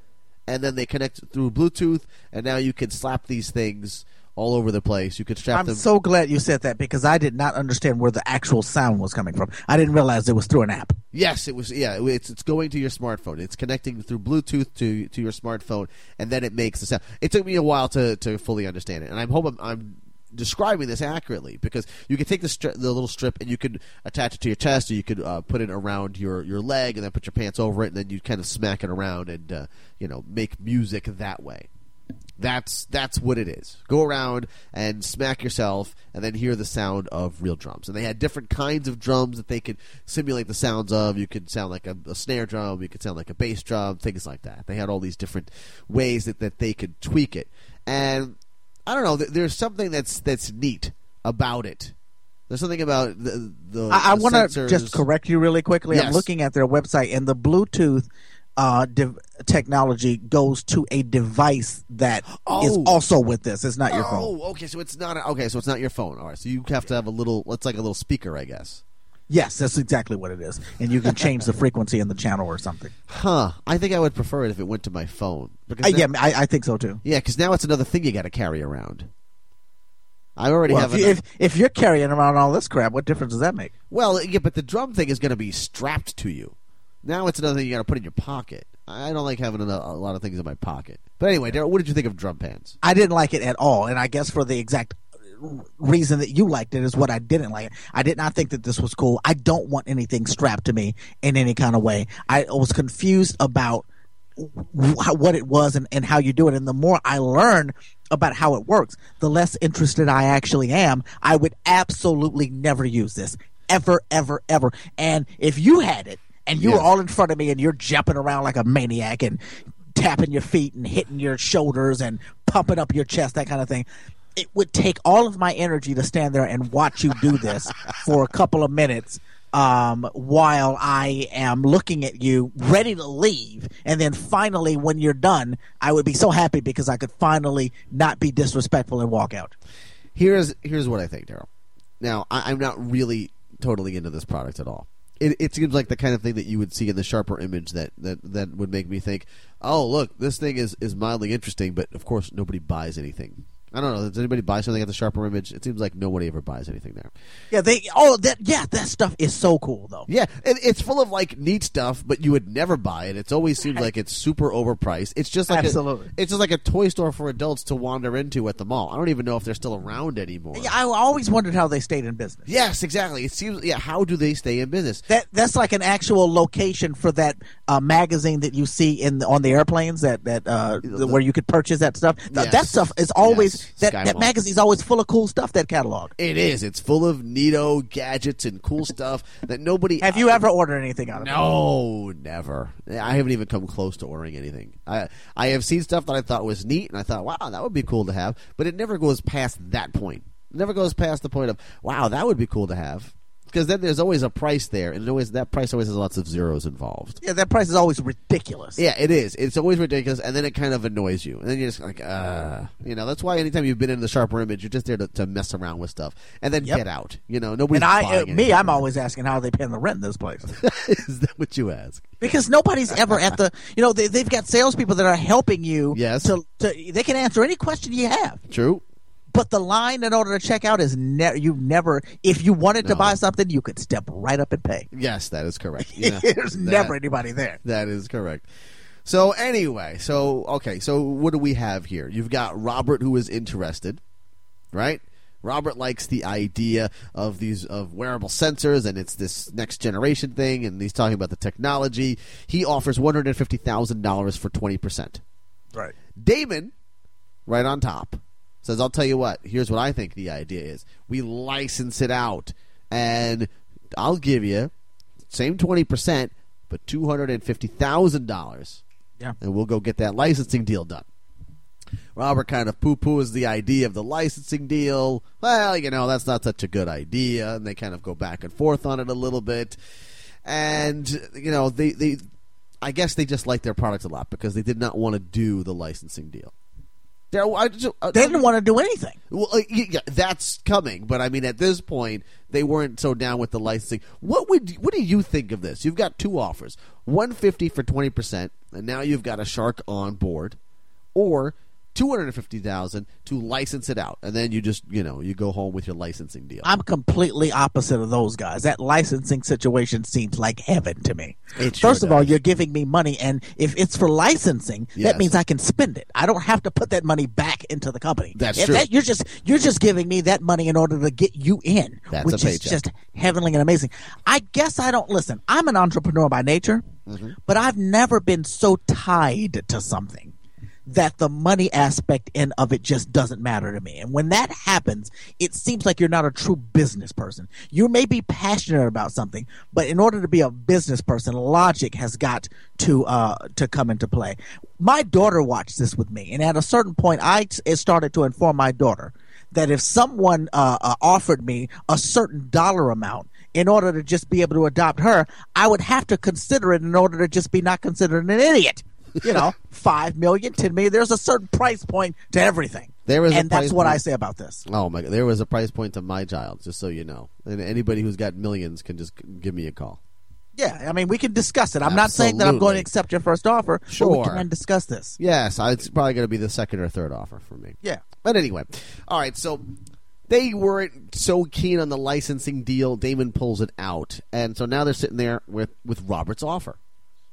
and then they connect through Bluetooth, and now you can slap these things all over the place. You could strap it I'm them. so glad you said that because I did not understand where the actual sound was coming from. I didn't realize it was through an app. Yes, it was. Yeah, it's it's going to your smartphone. It's connecting through Bluetooth to to your smartphone, and then it makes the sound. It took me a while to to fully understand it, and I hope I'm, I'm describing this accurately because you can take the stri- the little strip and you could attach it to your chest, or you could uh, put it around your your leg, and then put your pants over it, and then you kind of smack it around and uh, you know make music that way. That's that's what it is. Go around and smack yourself, and then hear the sound of real drums. And they had different kinds of drums that they could simulate the sounds of. You could sound like a, a snare drum, you could sound like a bass drum, things like that. They had all these different ways that, that they could tweak it. And I don't know. th- There's something that's that's neat about it. There's something about the the. I, I want to just correct you really quickly. I'm looking at their website, and the Bluetooth uh, de- technology goes to a device that is Oh. also with this. It's not your phone. Oh, okay. So it's not. A, okay, so it's not your phone. All right. So you have to have a little. It's like a little speaker, I guess. Yes, that's exactly what it is. And you can change the frequency in the channel or something. Huh. I think I would prefer it if it went to my phone. Because Uh, now- yeah, I, I think so too. yeah, because now it's another thing you got to carry around. I already Well, have. if, you, if if you're carrying around all this crap, what difference does that make? well, yeah, but the drum thing is going to be strapped to you. Now it's another thing you got to put in your pocket. I don't like having a, a lot of things in my pocket. But anyway, Darryl, what did you think of DrumPants? I didn't like it at all, and I guess for the exact uh, reason that you liked it is what I didn't like. I did not think that this was cool. I don't want anything strapped to me in any kind of way. I was confused about wh- what it was and, and how you do it. And the more I learn about how it works, the less interested I actually am. I would absolutely never use this. Ever, ever, ever. And if you had it and you were all in front of me and you're jumping around like a maniac and tapping your feet and hitting your shoulders and pumping up your chest, that kind of thing. It would take all of my energy to stand there and watch you do this for a couple of minutes um, while I am looking at you, ready to leave. And then finally, when you're done, I would be so happy because I could finally not be disrespectful and walk out. Here's here's what I think, Darryl. Now I, I'm not really totally into this product at all. It, it seems like the kind of thing that you would see in the sharper image that, that, that would make me think, oh look, this thing is, is mildly interesting, but of course nobody buys anything. I don't know. Does anybody buy something at the sharper image? It seems like nobody ever buys anything there. Yeah, they. Oh, that. Yeah, that stuff is so cool though. Yeah, and it's full of like neat stuff, but you would never buy it. It's always seems like it's super overpriced. It's just like Absolutely. A, it's just like a toy store for adults to wander into at the mall. I don't even know if they're still around anymore. Yeah, I always wondered how they stayed in business. Yes, exactly. It seems. Yeah, how do they stay in business? That that's like an actual location for that uh, magazine that you see in the, on the airplanes that that uh, The- where you could purchase that stuff. Yes. That stuff is always Yes. That Sky that Mall. magazine's always full of cool stuff. That catalog. It is. It's full of neato gadgets and cool stuff that nobody. Have you ever ordered anything out of it? No, never. I haven't even come close to ordering anything. I I have seen stuff that I thought was neat, and I thought, wow, that would be cool to have. But it never goes past that point. It never goes past the point of, wow, that would be cool to have. Because then there's always a price there, and always that price always has lots of zeros involved. Yeah, that price is always ridiculous. Yeah, it is. It's always ridiculous, and then it kind of annoys you, and then you're just like, uh, you know. That's why anytime you've been in the sharper image, you're just there to, to mess around with stuff, and then Yep. get out. You know, nobody. And I, uh, me. I'm always asking how they paying the rent in this place is that what you ask? because nobody's ever at the. You know, they, they've got salespeople that are helping you. Yes. To, to they can answer any question you have, True. But the line in order to check out is never. You never. If you wanted to buy something, you could step right up and pay. Yes, that is correct. There's that- never anybody there. That is correct. So anyway, so okay, so what do we have here? You've got Robert who is interested, right? Robert likes the idea of these of wearable sensors and it's this next generation thing and he's talking about the technology. He offers one hundred fifty thousand dollars for twenty percent. Right. Daymond, right on top, says, I'll tell you what, here's what I think the idea is. We license it out, and I'll give you same 20%, but $250,000, Yeah. and we'll go get that licensing deal done. Robert kind of poo poos the idea of the licensing deal. Well, you know, that's not such a good idea. And they kind of go back and forth on it a little bit. And, you know, they, they I guess they just like their product a lot because they did not want to do the licensing deal. Just, uh, They didn't want to do anything. well, uh, yeah, that's coming, but I mean, at this point, they weren't so down with the licensing. What would what do you think of this? You've got two offers: one fifty for twenty percent, and now you've got a shark on board, or two hundred and fifty thousand to license it out, and then you just you know you go home with your licensing deal. I'm completely opposite of those guys. That licensing situation seems like heaven to me. It sure First of all, you're giving me money, and if it's for licensing, Yes. that means I can spend it. I don't have to put that money back into the company. That's If true. that- you're just you're just giving me that money in order to get you in, That's which is just heavenly and amazing. I guess I don't listen. I'm an entrepreneur by nature, Mm-hmm. but I've never been so tied to something that the money aspect in of it just doesn't matter to me. And when that happens, it seems like you're not a true business person. You may be passionate about something, but in order to be a business person, logic has got to uh, to come into play. My daughter watched this with me, and at a certain point, I t- started to inform my daughter that if someone uh, uh, offered me a certain dollar amount in order to just be able to adopt her, I would have to consider it in order to just be not considered an idiot. You know, five million, ten million. There's a certain price point to everything. There is a and that's what I point. say about this. Oh my there was a price point to my child, just so you know. And anybody who's got millions can just give me a call. Yeah, I mean, we can discuss it. I'm not saying that I'm going to accept your first offer. but Sure. we can discuss this. Yes, it's probably going to be the second or third offer for me. Yeah. But anyway, all right. So they weren't so keen on the licensing deal. Daymond pulls it out, and so now they're sitting there with with Robert's offer.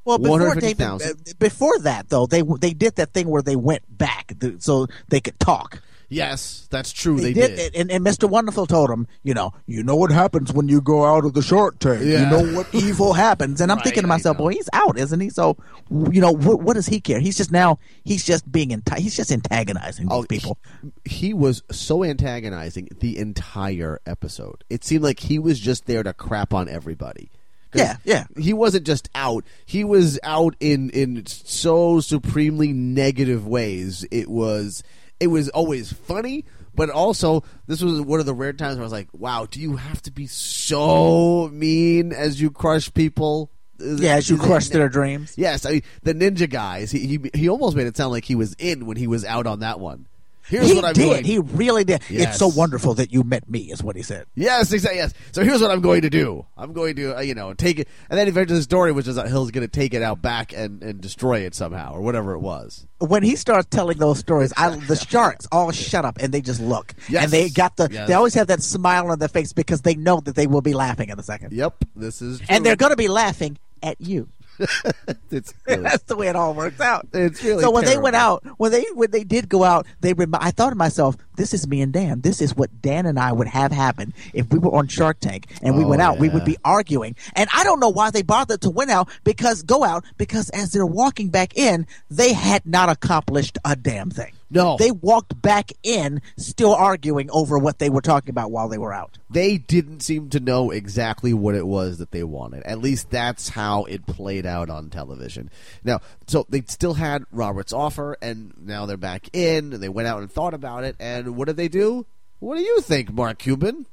Well, before, David, 150,000. uh, before that though, they they did that thing where they went back so they could talk. Yes, that's true. They, did, did. And, and Mr. Wonderful told him, you know, you know what happens when you go out of the Shark Tank. Yeah. You know what evil happens. And I'm Right, thinking to myself, well, he's out, isn't he? So, you know, what, what does he care? He's just now, he's just being, he's just antagonizing these Oh, people. He, he was so antagonizing the entire episode. It seemed like he was just there to crap on everybody. Yeah, yeah. He wasn't just out. He was out in in so supremely negative ways. It was it was always funny, but also this was one of the rare times where I was like, "Wow, do you have to be so mean as you crush people?" Yeah, as you crush their dreams. Yes, I mean the ninja guys. He, he he almost made it sound like he was in when he was out on that one. Here's he what I'm did. doing. He really did. Yes. It's so wonderful that you met me, is what he said. Yes, exactly. Yes. So here's what I'm going to do. I'm going to, uh, you know, take it, and then eventually the story was just that Hill's going to take it out back and, and destroy it somehow or whatever it was. when he starts telling those stories, I, the sharks all shut up and they just look, Yes. and they got the. Yes. They always have that smile on their face because they know that they will be laughing in a second, Yep, this is, and they're going to be laughing at you. It's really, That's the way it all works out. It's really so when they went out, when they when they did go out, they rem- I thought to myself, this is me and Dan. This is what Dan and I would have happen if we were on Shark Tank and we Oh, went out. We would be arguing, and I don't know why they bothered to win out because go out because as they're walking back in, they had not accomplished a damn thing. No. they walked back in still arguing over what they were talking about while they were out. they didn't seem to know exactly what it was that they wanted. At least that's how it played out on television. Now, so they still had Robert's offer, and now they're back in, and they went out and thought about it, and what do they do? What do you think, Mark Cuban?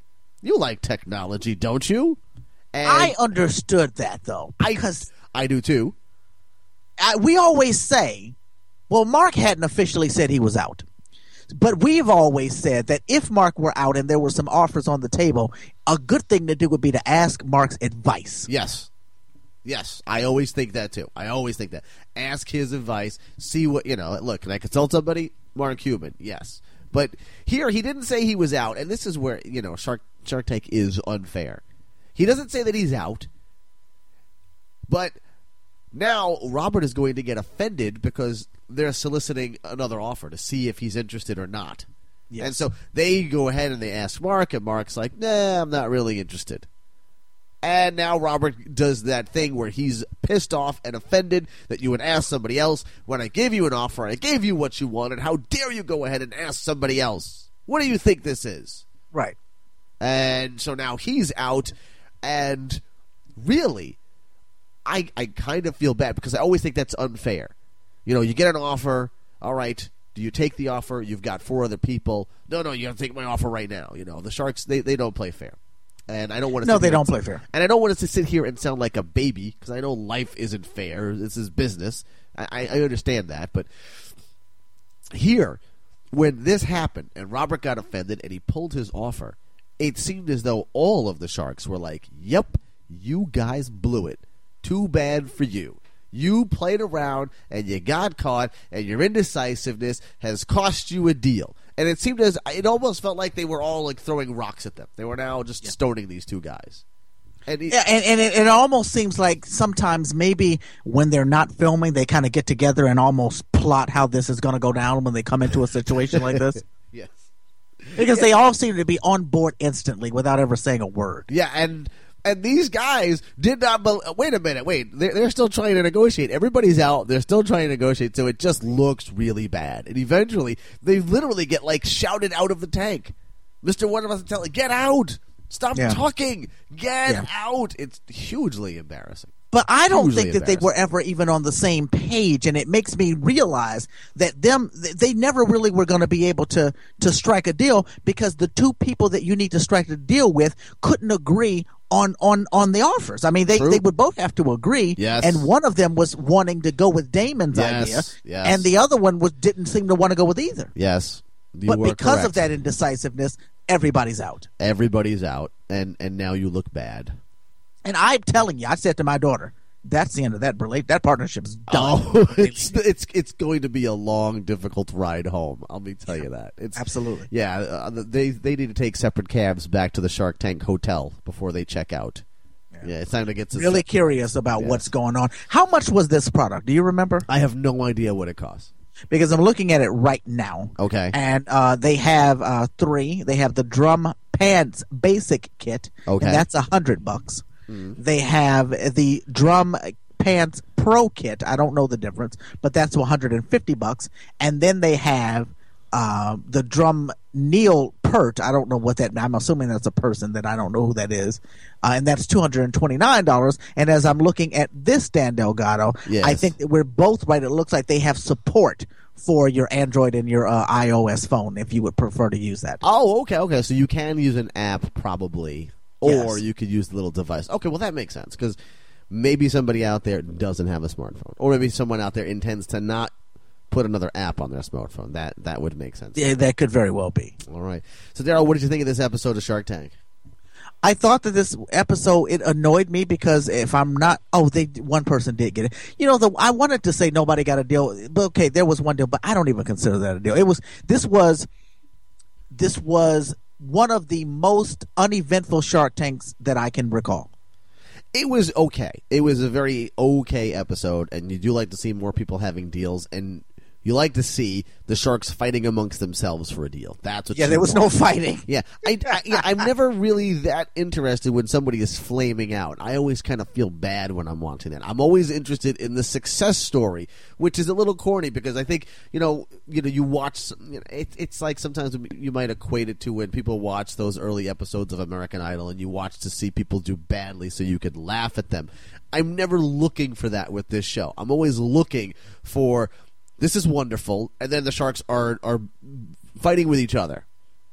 You like technology, don't you? And I understood that though I- because I do too. I, we always say, well, Mark hadn't officially said he was out. But we've always said that if Mark were out and there were some offers on the table, a good thing to do would be to ask Mark's advice. Yes. Yes, I always think that too. I always think that. Ask his advice. See what you know. Look, can I consult somebody? Mark Cuban, yes. But here, he didn't say he was out, and this is where you know Shark Shark Tank is unfair. He doesn't say that he's out, but now Robert is going to get offended because they're soliciting another offer to see if he's interested or not. Yes. And so they go ahead and they ask Mark, and Mark's like, "Nah, I'm not really interested." And now Robert does that thing where he's pissed off and offended that you would ask somebody else when I gave you an offer, I gave you what you wanted. How dare you go ahead and ask somebody else? What do you think this is? Right. And so now he's out, and really, I I kind of feel bad because I always think that's unfair. You know, you get an offer, all right. Do you take the offer? You've got four other people. No, no, you have to take my offer right now. You know, the Sharks they, they don't play fair, and I don't want to. No, they don't play fair. and I don't want us to sit here and sound like a baby because I know life isn't fair. This is business. I I understand that, but here, when this happened and Robert got offended and he pulled his offer, it seemed as though all of the Sharks were like, "Yep, you guys blew it. Too bad for you." You played around and you got caught, and your indecisiveness has cost you a deal. And it seemed as it almost felt like they were all like throwing rocks at them. They were now just stoning these two guys. And he- Yeah, and, and it, it almost seems like sometimes maybe when they're not filming, they kind of get together and almost plot how this is going to go down when they come into a situation like this. yes, Because they all seem to be on board instantly without ever saying a word. yeah, and and these guys did not. Bel wait a minute, wait. They're, they're still trying to negotiate. Everybody's out. They're still trying to negotiate. So it just looks really bad. And eventually, they literally get like shouted out of the tank. Mister One of us tell get out. Stop Yeah. talking. Get Yeah. out. It's hugely embarrassing. But I don't Hugely think that they were ever even on the same page, and it makes me realize that them they never really were going to be able to to strike a deal because the two people that you need to strike a deal with couldn't agree on on on the offers. I mean, they True. they would both have to agree, Yes. and one of them was wanting to go with Daymond's Yes, idea, yes. and the other one was didn't seem to want to go with either. Yes, you but because correct. of that indecisiveness, everybody's out. everybody's out, and and now you look bad. And I'm telling you, I said to my daughter, "That's the end of that relate. That partnership is done." Oh, it's it's it's going to be a long, difficult ride home. Let me tell you that. It's Absolutely. Yeah, uh, they they need to take separate cabs back to the Shark Tank hotel before they check out. Yeah, it's time to get to really curious about what's going on. How much was this product? Do you remember? I have no idea what it costs. Because I'm looking at it right now. Okay. And uh, they have uh, three. They have the drum pants basic kit. Okay. And that's a hundred bucks. They have the drum pants pro kit. I don't know the difference, but that's 150 bucks. And then they have uh, the drum Neil Peart. I don't know what that. I'm assuming that's a person that I don't know who that is, uh, and that's two hundred and twenty nine dollars. And as I'm looking at this Dan Delgado, I think that we're both right. It looks like they have support for your Android and your uh, iOS phone if you would prefer to use that. Oh, okay, okay. So you can use an app probably, or Yes. you could use the little device. Okay, well that makes sense because maybe somebody out there doesn't have a smartphone, or maybe someone out there intends to not put another app on their smartphone. That that would make sense. Yeah, that could very well be. All right. So Darryl, what did you think of this episode of Shark Tank? I thought that this episode it annoyed me because if I'm not, oh, they one person did get it. You know, the I wanted to say nobody got a deal, but okay, there was one deal, but I don't even consider that a deal. It was this was this was one of the most uneventful Shark Tanks that I can recall. It was okay. It was a very okay episode, and you do like to see more people having deals, and you like to see the sharks fighting amongst themselves for a deal. That's what. Yeah, there was want. no fighting. Yeah, I, I, yeah, I'm never really that interested when somebody is flaming out. I always kind of feel bad when I'm watching that. I'm always interested in the success story, which is a little corny because I think you know, you know, you watch. You know, it, it's like sometimes you might equate it to when people watch those early episodes of American Idol, and you watch to see people do badly so you could laugh at them. I'm never looking for that with this show. I'm always looking for. This is wonderful, and then the sharks are are fighting with each other.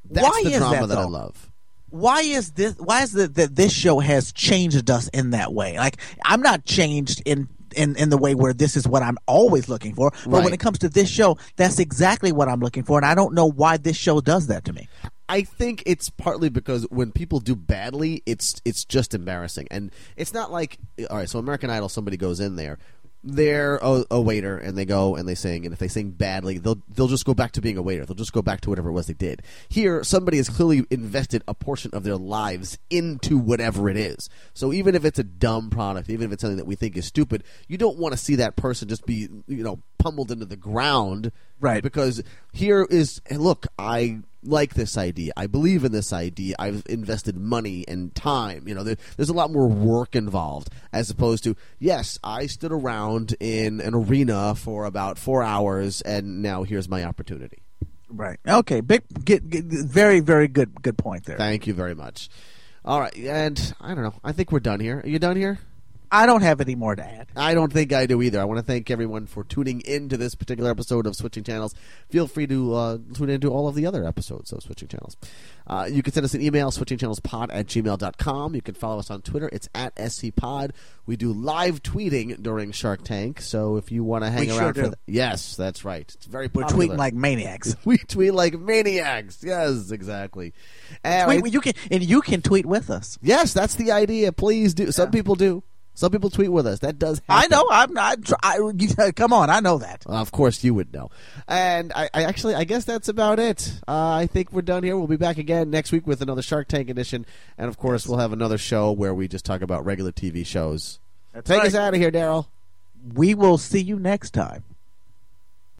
That's Why the is drama that, that, I love. why is this? Why is it that this show has changed us in that way? Like I'm not changed in. In, in the way where this is what I'm always looking for, but Right. when it comes to this show, that's exactly what I'm looking for, and I don't know why this show does that to me. I think it's partly because when people do badly, it's it's just embarrassing, and it's not like all right. So American Idol, somebody goes in there, they're a, a waiter, and they go and they sing, and if they sing badly, they'll they'll just go back to being a waiter. They'll just go back to whatever it was they did. Here, somebody has clearly invested a portion of their lives into whatever it is. So even if it's a dumb product, even if it's something that we think is stupid, you don't want to see that person just be you know pummeled into the ground, Right. Because here is hey, look, I like this idea. I believe in this idea. I've invested money and time. You know, there, there's a lot more work involved as opposed to yes, I stood around in an arena for about four hours, and now here's my opportunity. Right. Okay. Big. Get, get, very. Very good. Good point there. Thank you very much. All right, and I don't know. I think we're done here. Are you done here? I don't have any more to add. I don't think I do either. I want to thank everyone for tuning in to this particular episode of Switching Channels. Feel free to uh, tune into all of the other episodes of Switching Channels. Uh, you can send us an email, switchingchannelspod at gmail.com. You can follow us on Twitter. It's at scpod. We do live tweeting during Shark Tank, so if you want to hang We sure around for do. that. Yes, that's right. It's very popular. We're tweeting like maniacs. we tweet like maniacs. Yes, exactly. And Tweet, you can and you can tweet with us. yes, that's the idea. Please do. Some people do. Some people tweet with us. That does happen. I know. I'm not. I, come on. I know that. Of course, you would know. And I, I actually, I guess that's about it. Uh, I think we're done here. We'll be back again next week with another Shark Tank edition, and of course, we'll have another show where we just talk about regular TV shows. That's Take right. us out of here, Darryl. We will see you next time.